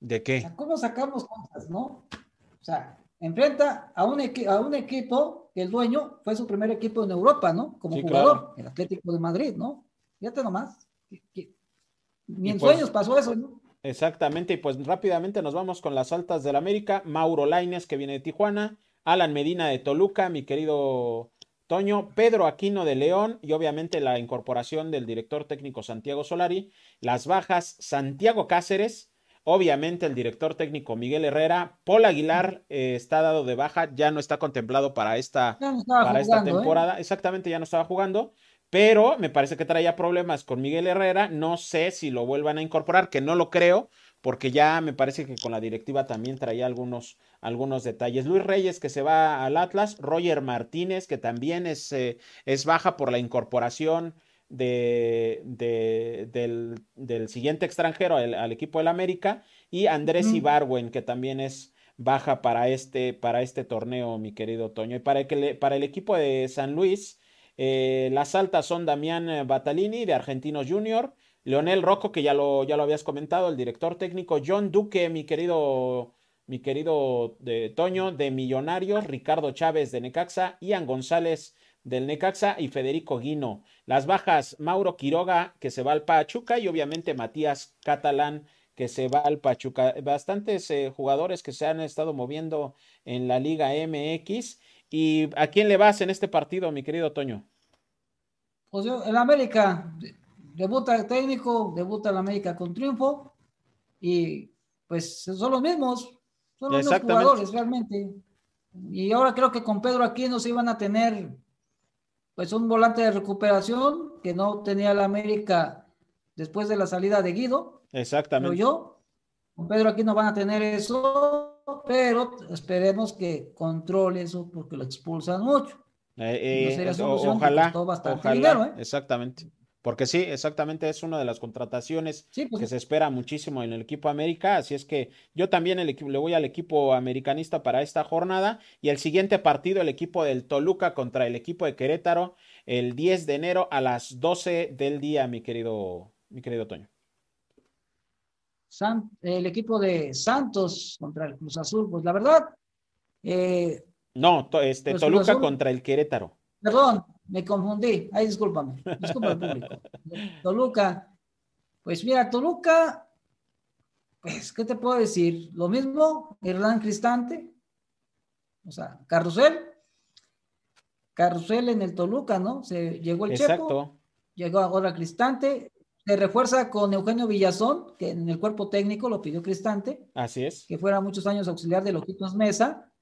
¿De qué? ¿Cómo sacamos cosas, no? O sea, enfrenta a un, a un equipo que el dueño fue su primer equipo en Europa, ¿no? Como jugador, el Atlético de Madrid, ¿no? Fíjate nomás. Ni en pues sueños pasó eso, ¿no? Exactamente, y pues rápidamente nos vamos con las altas del América. Mauro Laines, que viene de Tijuana. Alan Medina de Toluca, mi querido Toño, Pedro Aquino de León y obviamente la incorporación del director técnico Santiago Solari. Las bajas, Santiago Cáceres, Obviamente el director técnico Miguel Herrera, Paul Aguilar eh, está dado de baja, ya no está contemplado para esta, para esta ¿eh? temporada. Exactamente, ya no estaba jugando, pero me parece que traía problemas con Miguel Herrera. No sé si lo vuelvan a incorporar, que no lo creo, porque ya me parece que con la directiva también traía algunos, algunos detalles. Luis Reyes que se va al Atlas, Roger Martínez que también es, eh, es baja por la incorporación de, del, siguiente extranjero al, equipo del América y Andrés Ibarwen, que también es baja para este, para este torneo, mi querido Toño. Y para el, para el equipo de San Luis, eh, las altas son Damián Batalini de Argentinos Junior, Leonel Rocco, que ya lo, ya lo habías comentado, el director técnico, John Duque, mi querido mi querido de Toño de Millonarios, Ricardo Chávez de Necaxa, Ian González del Necaxa y Federico Guino. Las bajas, Mauro Quiroga, que se va al Pachuca, y obviamente Matías Catalán, que se va al Pachuca. Bastantes eh, jugadores que se han estado moviendo en la Liga MX. ¿Y a quién le vas en este partido, mi querido Toño? Pues yo, el América debuta el técnico, debuta el América con triunfo y pues son los mismos, son los mismos jugadores realmente. Y ahora creo que con Pedro aquí nos iban a tener pues un volante de recuperación que no tenía la América después de la salida de Guido. Exactamente. Pero yo, con Pedro aquí no van a tener eso, pero esperemos que controle eso porque lo expulsan mucho. Eh, eh, ojalá, ojalá, ¿eh? exactamente. Porque sí, exactamente es una de las contrataciones pues que se espera muchísimo en el equipo América. Así es que yo también el le voy al equipo americanista para esta jornada. Y el siguiente partido, el equipo del Toluca contra el equipo de Querétaro, el 10 de enero a las 12 del día, mi querido, mi querido Toño. el equipo de Santos contra el Cruz Azul, pues la verdad. Eh, no, este, pues Toluca contra el Querétaro. Perdón, me confundí. Ay, discúlpame. Disculpa público. Toluca. Pues mira, Toluca, pues, ¿qué te puedo decir? Lo mismo, Hernán Cristante, o sea, Carrusel, Carrusel en el Toluca, ¿no? Se llegó el Exacto. llegó ahora Cristante, se refuerza con Eugenio Villazón, que en el cuerpo técnico lo pidió Cristante. Así es. Que fuera muchos años auxiliar de Lojitos Mesa.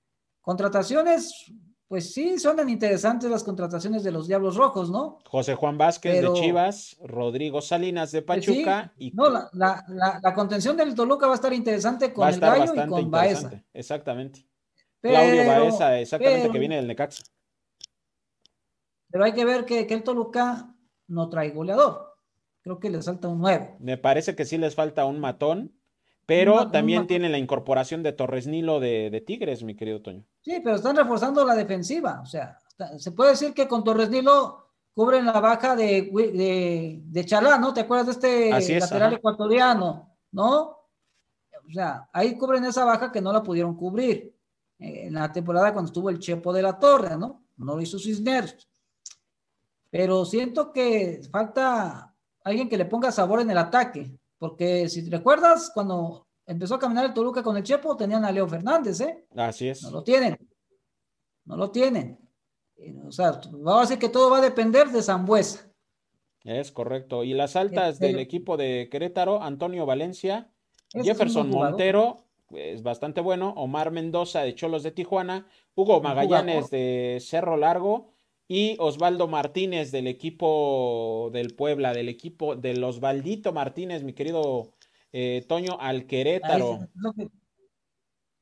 Contrataciones, pues sí, suenan interesantes las contrataciones de los Diablos Rojos, ¿no? José Juan Vázquez de Chivas, Rodrigo Salinas de pues Pachuca. y... No, la, contención del Toluca va a estar interesante con el Gallo y con Baeza. Exactamente. Claudio Baeza, exactamente, que viene del Necaxa. Pero hay que ver que, que el Toluca no trae goleador. Creo que les falta un 9. Me parece que sí les falta un matón pero también tiene la incorporación de Torres Nilo de, Tigres, mi querido Toño. Sí, pero están reforzando la defensiva. O sea, se puede decir que con Torres Nilo cubren la baja de, de, de Chalá, ¿no? ¿Te acuerdas de este lateral ecuatoriano? ¿No? O sea, ahí cubren esa baja que no la pudieron cubrir eh, en la temporada cuando estuvo el Chepo de la Torre, ¿no? No lo hizo Cisneros. Pero siento que falta alguien que le ponga sabor en el ataque, porque si recuerdas, cuando empezó a caminar el Toluca con el Chepo, tenían a Leo Fernández, ¿eh? Así es. No lo tienen. No lo tienen. O sea, vamos a decir que todo va a depender de Zambuesa. Es correcto. Y las altas del equipo de Querétaro, Antonio Valencia, Jefferson Montero, es bastante bueno, Omar Mendoza de Cholos de Tijuana, Hugo Magallanes de Cerro Largo y Osvaldo Martínez del equipo del Puebla, del equipo del Osvaldito Martínez, mi querido eh, Toño, al Querétaro.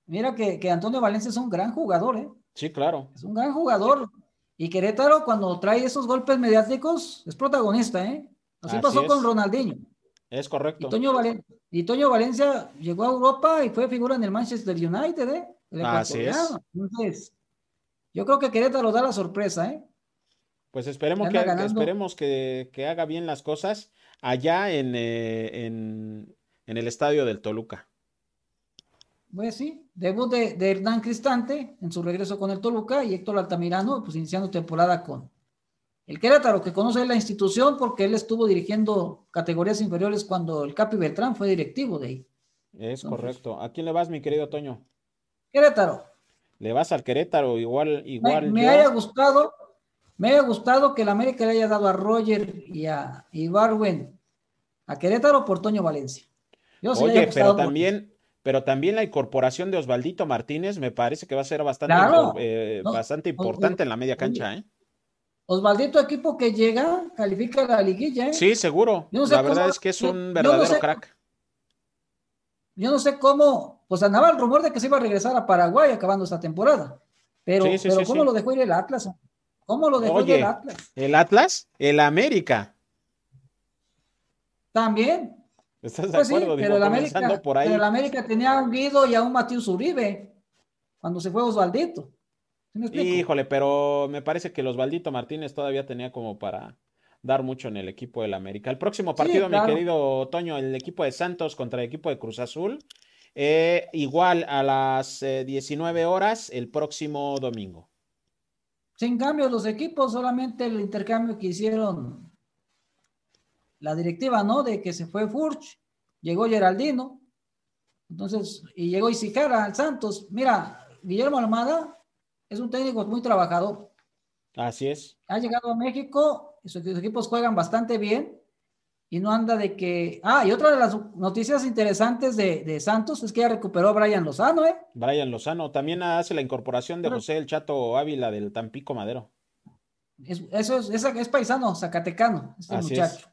Mira que, que, Antonio Valencia es un gran jugador, ¿eh? Sí, claro. Es un gran jugador. Y Querétaro, cuando trae esos golpes mediáticos, es protagonista, ¿eh? Así, pasó con Ronaldinho. Es correcto. Y Toño, y Toño, Valencia llegó a Europa y fue figura en el Manchester United, ¿eh? Así es. Entonces, yo creo que Querétaro da la sorpresa, ¿eh? Pues esperemos, que, esperemos que, haga bien las cosas allá en, eh, en, el estadio del Toluca. Pues sí, debut de, Hernán Cristante en su regreso con el Toluca y Héctor Altamirano, pues iniciando temporada con el Querétaro, que conoce la institución porque él estuvo dirigiendo categorías inferiores cuando el Capi Beltrán fue directivo de ahí. Es correcto. ¿A quién le vas, mi querido Toño? Querétaro. Le vas al Querétaro, igual, igual. Me, me haya gustado, me ha gustado que el América le haya dado a Roger y a Ibarwen a Querétaro por Toño Valencia. Oye, pero también, pero también la incorporación de Osvaldito Martínez me parece que va a ser bastante, eh, bastante importante en la media cancha, ¿eh? Osvaldito, equipo que llega, califica la liguilla, ¿eh? Sí, seguro. la verdad es que es un verdadero crack. Yo no sé cómo, pues andaba el rumor de que se iba a regresar a Paraguay acabando esta temporada. Pero, pero ¿cómo lo dejó ir el Atlas? ¿Cómo lo dejó el Atlas? ¿El Atlas? El América. También. ¿Estás de pues acuerdo? pero, el América, por ahí. pero el América tenía a un Guido y a un Matías Uribe cuando se fue Osvaldito. Híjole, pero me parece que Osvaldito Martínez todavía tenía como para dar mucho en el equipo del América. El próximo partido, mi querido Toño, el equipo de Santos contra el equipo de Cruz Azul. Eh, igual a las 19 eh, horas el próximo domingo. Sin cambio, los equipos, solamente el intercambio que hicieron la directiva, ¿no? De que se fue Furch, llegó Geraldino, entonces, y llegó Isicara al Santos. Mira, Guillermo Almada es un técnico muy trabajador. Así es. Ha llegado a México, y sus equipos juegan bastante bien, y no anda de que. Ah, y otra de las noticias interesantes de, Santos es que ya recuperó a Brian Lozano, ¿eh? Brian Lozano también hace la incorporación de José el Chato Ávila del Tampico Madero. eso es, es, paisano, zacatecano, este muchacho.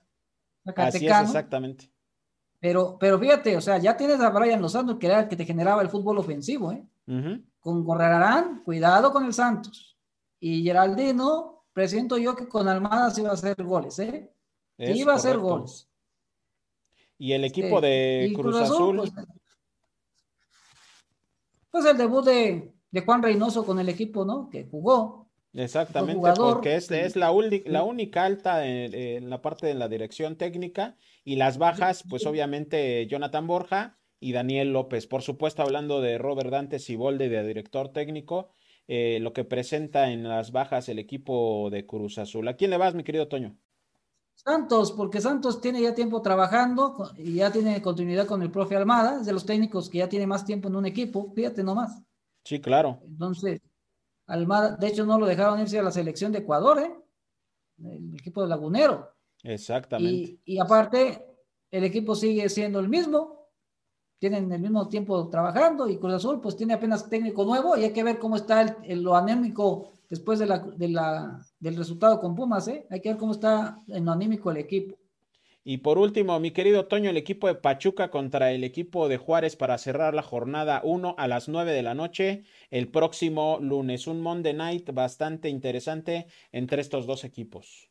Así es, exactamente. Pero, pero fíjate, o sea, ya tienes a Brian Lozano, que era el que te generaba el fútbol ofensivo, ¿eh? Con Gorrarán, cuidado con el Santos. Y Geraldino, presiento yo que con Almada se iba a hacer goles, ¿eh? Iba a hacer goles. Y el equipo de Cruz, Azul. Pues, pues, el debut de, Juan Reynoso con el equipo, ¿no? Que jugó. Exactamente, porque es, es la, la única alta en, la parte de la dirección técnica y las bajas, pues obviamente Jonathan Borja y Daniel López. Por supuesto, hablando de Robert Dante Sibolde, de director técnico, eh, lo que presenta en las bajas el equipo de Cruz Azul. ¿A quién le vas, mi querido Toño? Santos, porque Santos tiene ya tiempo trabajando y ya tiene continuidad con el profe Almada, es de los técnicos que ya tiene más tiempo en un equipo, fíjate nomás. Sí, claro. Entonces, Almada, de hecho no lo dejaron irse a la selección de Ecuador, ¿eh? el equipo de Lagunero. Exactamente. Y, aparte, el equipo sigue siendo el mismo, tienen el mismo tiempo trabajando y Cruz Azul pues tiene apenas técnico nuevo y hay que ver cómo está el, lo anémico después de la, de la, del resultado con Pumas, ¿eh? Hay que ver cómo está en anímico el equipo. Y por último, mi querido Toño, el equipo de Pachuca contra el equipo de Juárez para cerrar la jornada 1 a las 9 de la noche el próximo lunes. Un Monday Night bastante interesante entre estos dos equipos.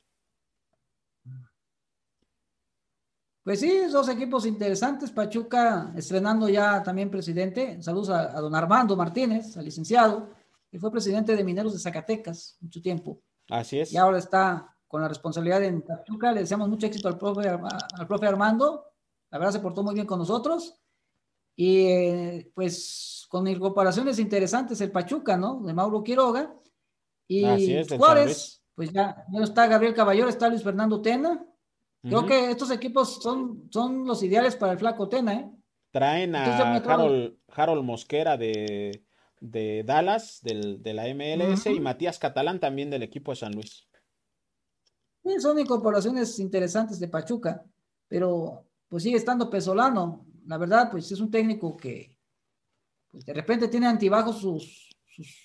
Pues sí, dos equipos interesantes. Pachuca estrenando ya también presidente. Saludos a don Armando Martínez, al licenciado y fue presidente de Mineros de Zacatecas mucho tiempo. Así es. Y ahora está con la responsabilidad en Pachuca. Le deseamos mucho éxito al profe, al profe Armando. La verdad se portó muy bien con nosotros. Y eh, pues con incorporaciones interesantes el Pachuca, ¿no? De Mauro Quiroga. Y Juárez, pues ya, ya está Gabriel Caballero, está Luis Fernando Tena. Creo que estos equipos son, son los ideales para el flaco Tena, ¿eh? Traen a Harold, Mosquera de, Dallas, de la MLS, y Matías Catalán también del equipo de San Luis. Sí, son incorporaciones interesantes de Pachuca, pero pues sigue estando Pesolano. La verdad, pues es un técnico que pues, de repente tiene antibajos sus,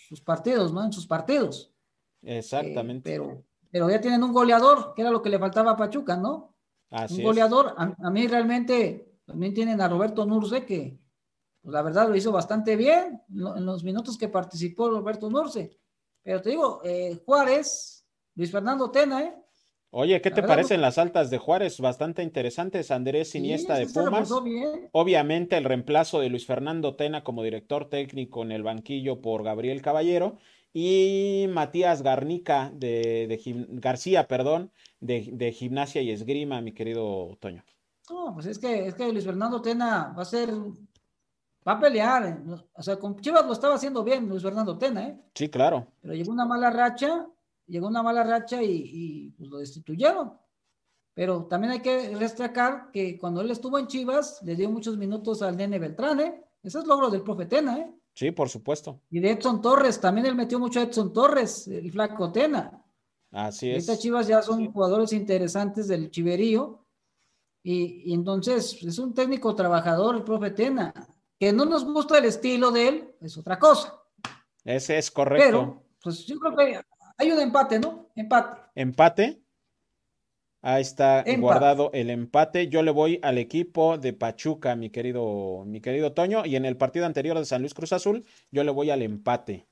sus, partidos, ¿no? En sus partidos. Exactamente. Eh, pero, pero ya tienen un goleador, que era lo que le faltaba a Pachuca, ¿no? un goleador. A, mí realmente también tienen a Roberto Nurce, que pues, la verdad lo hizo bastante bien en los minutos que participó Roberto Nurce. Pero te digo, eh, Juárez, Luis Fernando Tena, ¿eh? Oye, ¿qué te parecen las altas de Juárez? Bastante interesantes. Andrés Iniesta de Pumas. Obviamente el reemplazo de Luis Fernando Tena como director técnico en el banquillo por Gabriel Caballero y Matías Garnica de, García, perdón, de, Gimnasia y Esgrima, mi querido Toño. No, pues es que, es que Luis Fernando Tena va a ser, va a pelear. ¿eh? O sea, con Chivas lo estaba haciendo bien Luis Fernando Tena, ¿eh? Sí, claro. Pero llegó una mala racha llegó una mala racha y, pues, lo destituyeron. Pero también hay que destacar que cuando él estuvo en Chivas, le dio muchos minutos al nene Beltrán, ¿eh? Ese es logro del Profetena, ¿eh? Sí, por supuesto. Y de Edson Torres, también él metió mucho a Edson Torres, el flaco Tena. Así es. Estas Chivas ya son jugadores interesantes del chiverío. Y, entonces es un técnico trabajador, el Profetena. Que no nos gusta el estilo de él, es otra cosa. Ese es correcto. Pero, pues yo creo que hay un empate, ¿no? Empate. Empate. Ahí está guardado el empate. Yo le voy al equipo de Pachuca, mi querido, mi querido Toño. Y en el partido anterior de San Luis Cruz Azul, yo le voy al empate.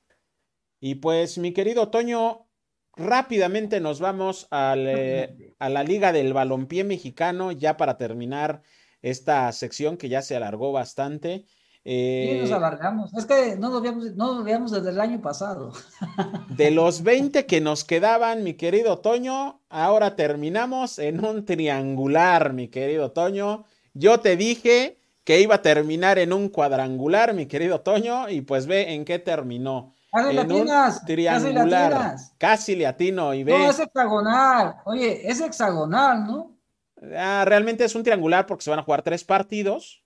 Y pues, mi querido Toño, rápidamente nos vamos eh, a la Liga del Balompié Mexicano, ya para terminar esta sección que ya se alargó bastante. Eh, nos alargamos. Es que no nos, veíamos, no nos desde el año pasado. De los 20 que nos quedaban, mi querido Toño, ahora terminamos en un triangular, mi querido Toño. Yo te dije que iba a terminar en un cuadrangular, mi querido Toño, y pues ve en qué terminó. Casi en un triangular. Casi, le atino y ve. No, es hexagonal. Oye, es hexagonal, ¿no? Ah, realmente es un triangular porque se van a jugar tres partidos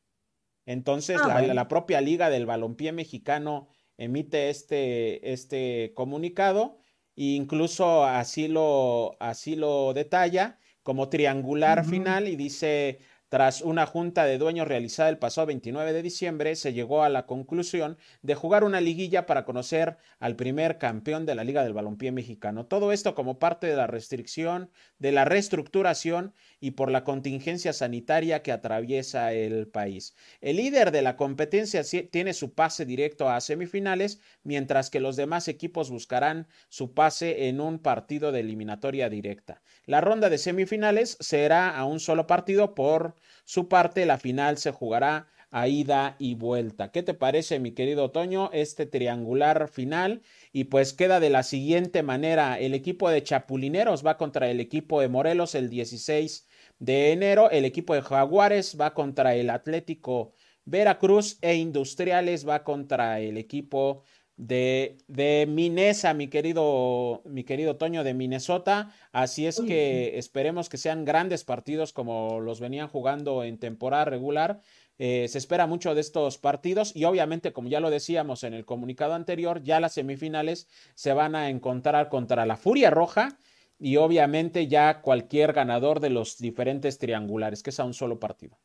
entonces, ah, la, propia Liga del Balompié Mexicano emite este, este comunicado e incluso así lo, así lo detalla como triangular final y dice tras una junta de dueños realizada el pasado 29 de diciembre, se llegó a la conclusión de jugar una liguilla para conocer al primer campeón de la Liga del Balompié Mexicano. Todo esto como parte de la restricción, de la reestructuración y por la contingencia sanitaria que atraviesa el país. El líder de la competencia tiene su pase directo a semifinales, mientras que los demás equipos buscarán su pase en un partido de eliminatoria directa. La ronda de semifinales será a un solo partido por su parte, la final se jugará a ida y vuelta. ¿Qué te parece, mi querido Otoño, este triangular final? Y pues queda de la siguiente manera. El equipo de Chapulineros va contra el equipo de Morelos el 16 de enero. El equipo de Jaguares va contra el Atlético Veracruz e Industriales va contra el equipo de, de Minesa, mi querido, mi querido Toño de Minnesota. Así es que esperemos que sean grandes partidos como los venían jugando en temporada regular. Eh, se espera mucho de estos partidos y obviamente, como ya lo decíamos en el comunicado anterior, ya las semifinales se van a encontrar contra la Furia Roja y obviamente ya cualquier ganador de los diferentes triangulares, que es a un solo partido.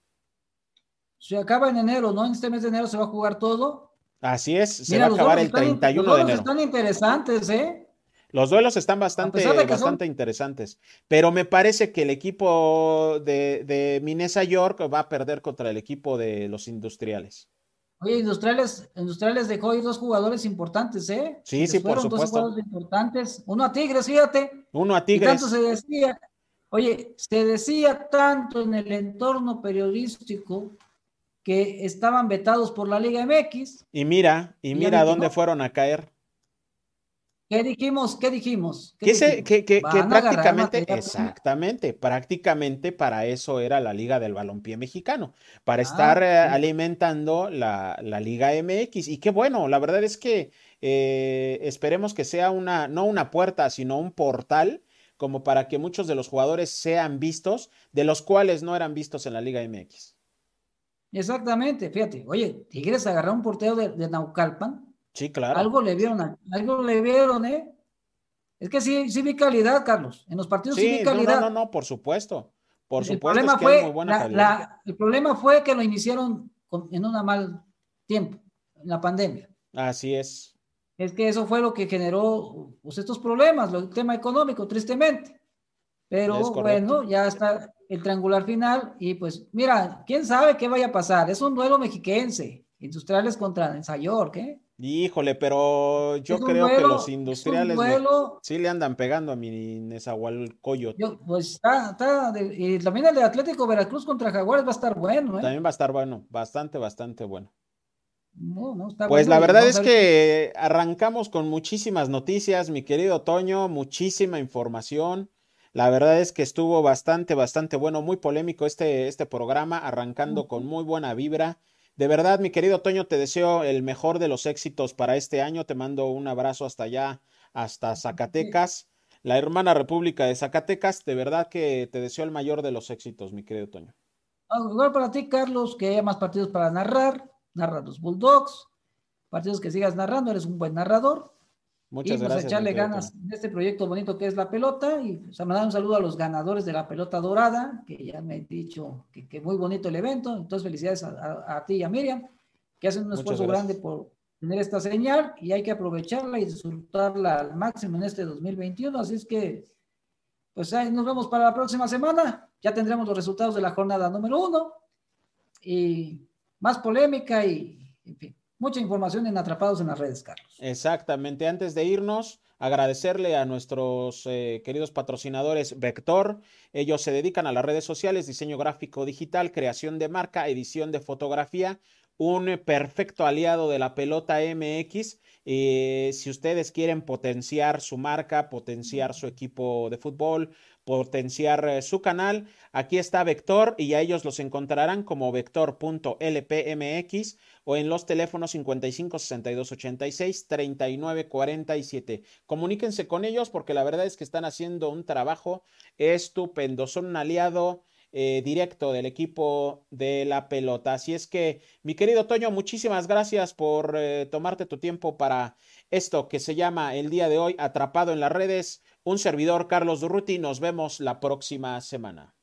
Se acaba en enero, ¿no? En este mes de enero se va a jugar todo Así es, se va a acabar el 31 de enero. Están interesantes, ¿eh? Los duelos están bastante, bastante interesantes, pero me parece que el equipo de, de Minesa York va a perder contra el equipo de los industriales. Oye, Industriales, Industriales dejó ir dos jugadores importantes, ¿eh? Sí, sí, por supuesto. Dos jugadores importantes. Uno a Tigres, fíjate. Uno a Tigres. tanto se decía, oye, se decía tanto en el entorno periodístico que estaban vetados por la Liga MX. Y mira, y mira dónde fueron a caer. ¿Qué dijimos? ¿Qué dijimos? que, prácticamente, exactamente, prácticamente para eso era la Liga del Balompié Mexicano, para ah, estar eh, alimentando la, Liga MX. Y qué bueno, la verdad es que eh, esperemos que sea una, no una puerta, sino un portal como para que muchos de los jugadores sean vistos, de los cuales no eran vistos en la Liga MX. Exactamente, fíjate, oye, Tigres agarró un portero de, Naucalpan. Sí, claro. Algo le vieron, algo le vieron, ¿eh? Es que sí, sí vi calidad, Carlos. En los partidos sí, vi calidad. No, no, no, por supuesto. Por el supuesto problema fue, muy buena el problema fue que lo iniciaron en un mal tiempo, en la pandemia. Así es. Es que eso fue lo que generó pues, estos problemas, el tema económico, tristemente. Pero bueno, ya está el triangular final y pues mira, quién sabe qué vaya a pasar. Es un duelo mexiquense, industriales contra Ensayor, ¿qué? Híjole, pero yo creo que los industriales sí le andan pegando a mi Nezahualcóyotl. pues está, está y también el de Atlético Veracruz contra Jaguares va a estar bueno, ¿eh? También va a estar bueno, bastante, bastante bueno. No, no, está pues la verdad es que arrancamos con muchísimas noticias, mi querido Toño, muchísima información. La verdad es que estuvo bastante, bastante bueno, muy polémico este, este programa, arrancando con muy buena vibra. De verdad, mi querido Toño, te deseo el mejor de los éxitos para este año. Te mando un abrazo hasta allá, hasta Zacatecas, la hermana República de Zacatecas. De verdad que te deseo el mayor de los éxitos, mi querido Toño. Igual para ti, Carlos, que haya más partidos para narrar. Narra los Bulldogs. Partidos que sigas narrando, eres un buen narrador. Muchas y pues gracias. echarle ganas en este proyecto bonito que es la pelota y pues, a mandar un saludo a los ganadores de la pelota dorada, que ya me he dicho que, muy bonito el evento. Entonces, felicidades a, ti y a Miriam, que hacen un esfuerzo grande por tener esta señal y hay que aprovecharla y disfrutarla al máximo en este 2021. Así es que, pues ahí nos vemos para la próxima semana. Ya tendremos los resultados de la jornada número uno y más polémica y, en fin mucha información en Atrapados en las redes, Carlos. Exactamente. Antes de irnos, agradecerle a nuestros eh, queridos patrocinadores Vector. Ellos se dedican a las redes sociales, diseño gráfico digital, creación de marca, edición de fotografía. Un perfecto aliado de la pelota MX. Eh, si ustedes quieren potenciar su marca, potenciar su equipo de fútbol, potenciar eh, su canal, aquí está Vector y a ellos los encontrarán como vector.lpmx o en los teléfonos 55 62 86 39 47. Comuníquense con ellos porque la verdad es que están haciendo un trabajo estupendo. Son un aliado eh, directo del equipo de la pelota. Así es que, mi querido Toño, muchísimas gracias por eh, tomarte tu tiempo para esto que se llama el día de hoy Atrapado en las redes. Un servidor, Carlos Durruti. Nos vemos la próxima semana.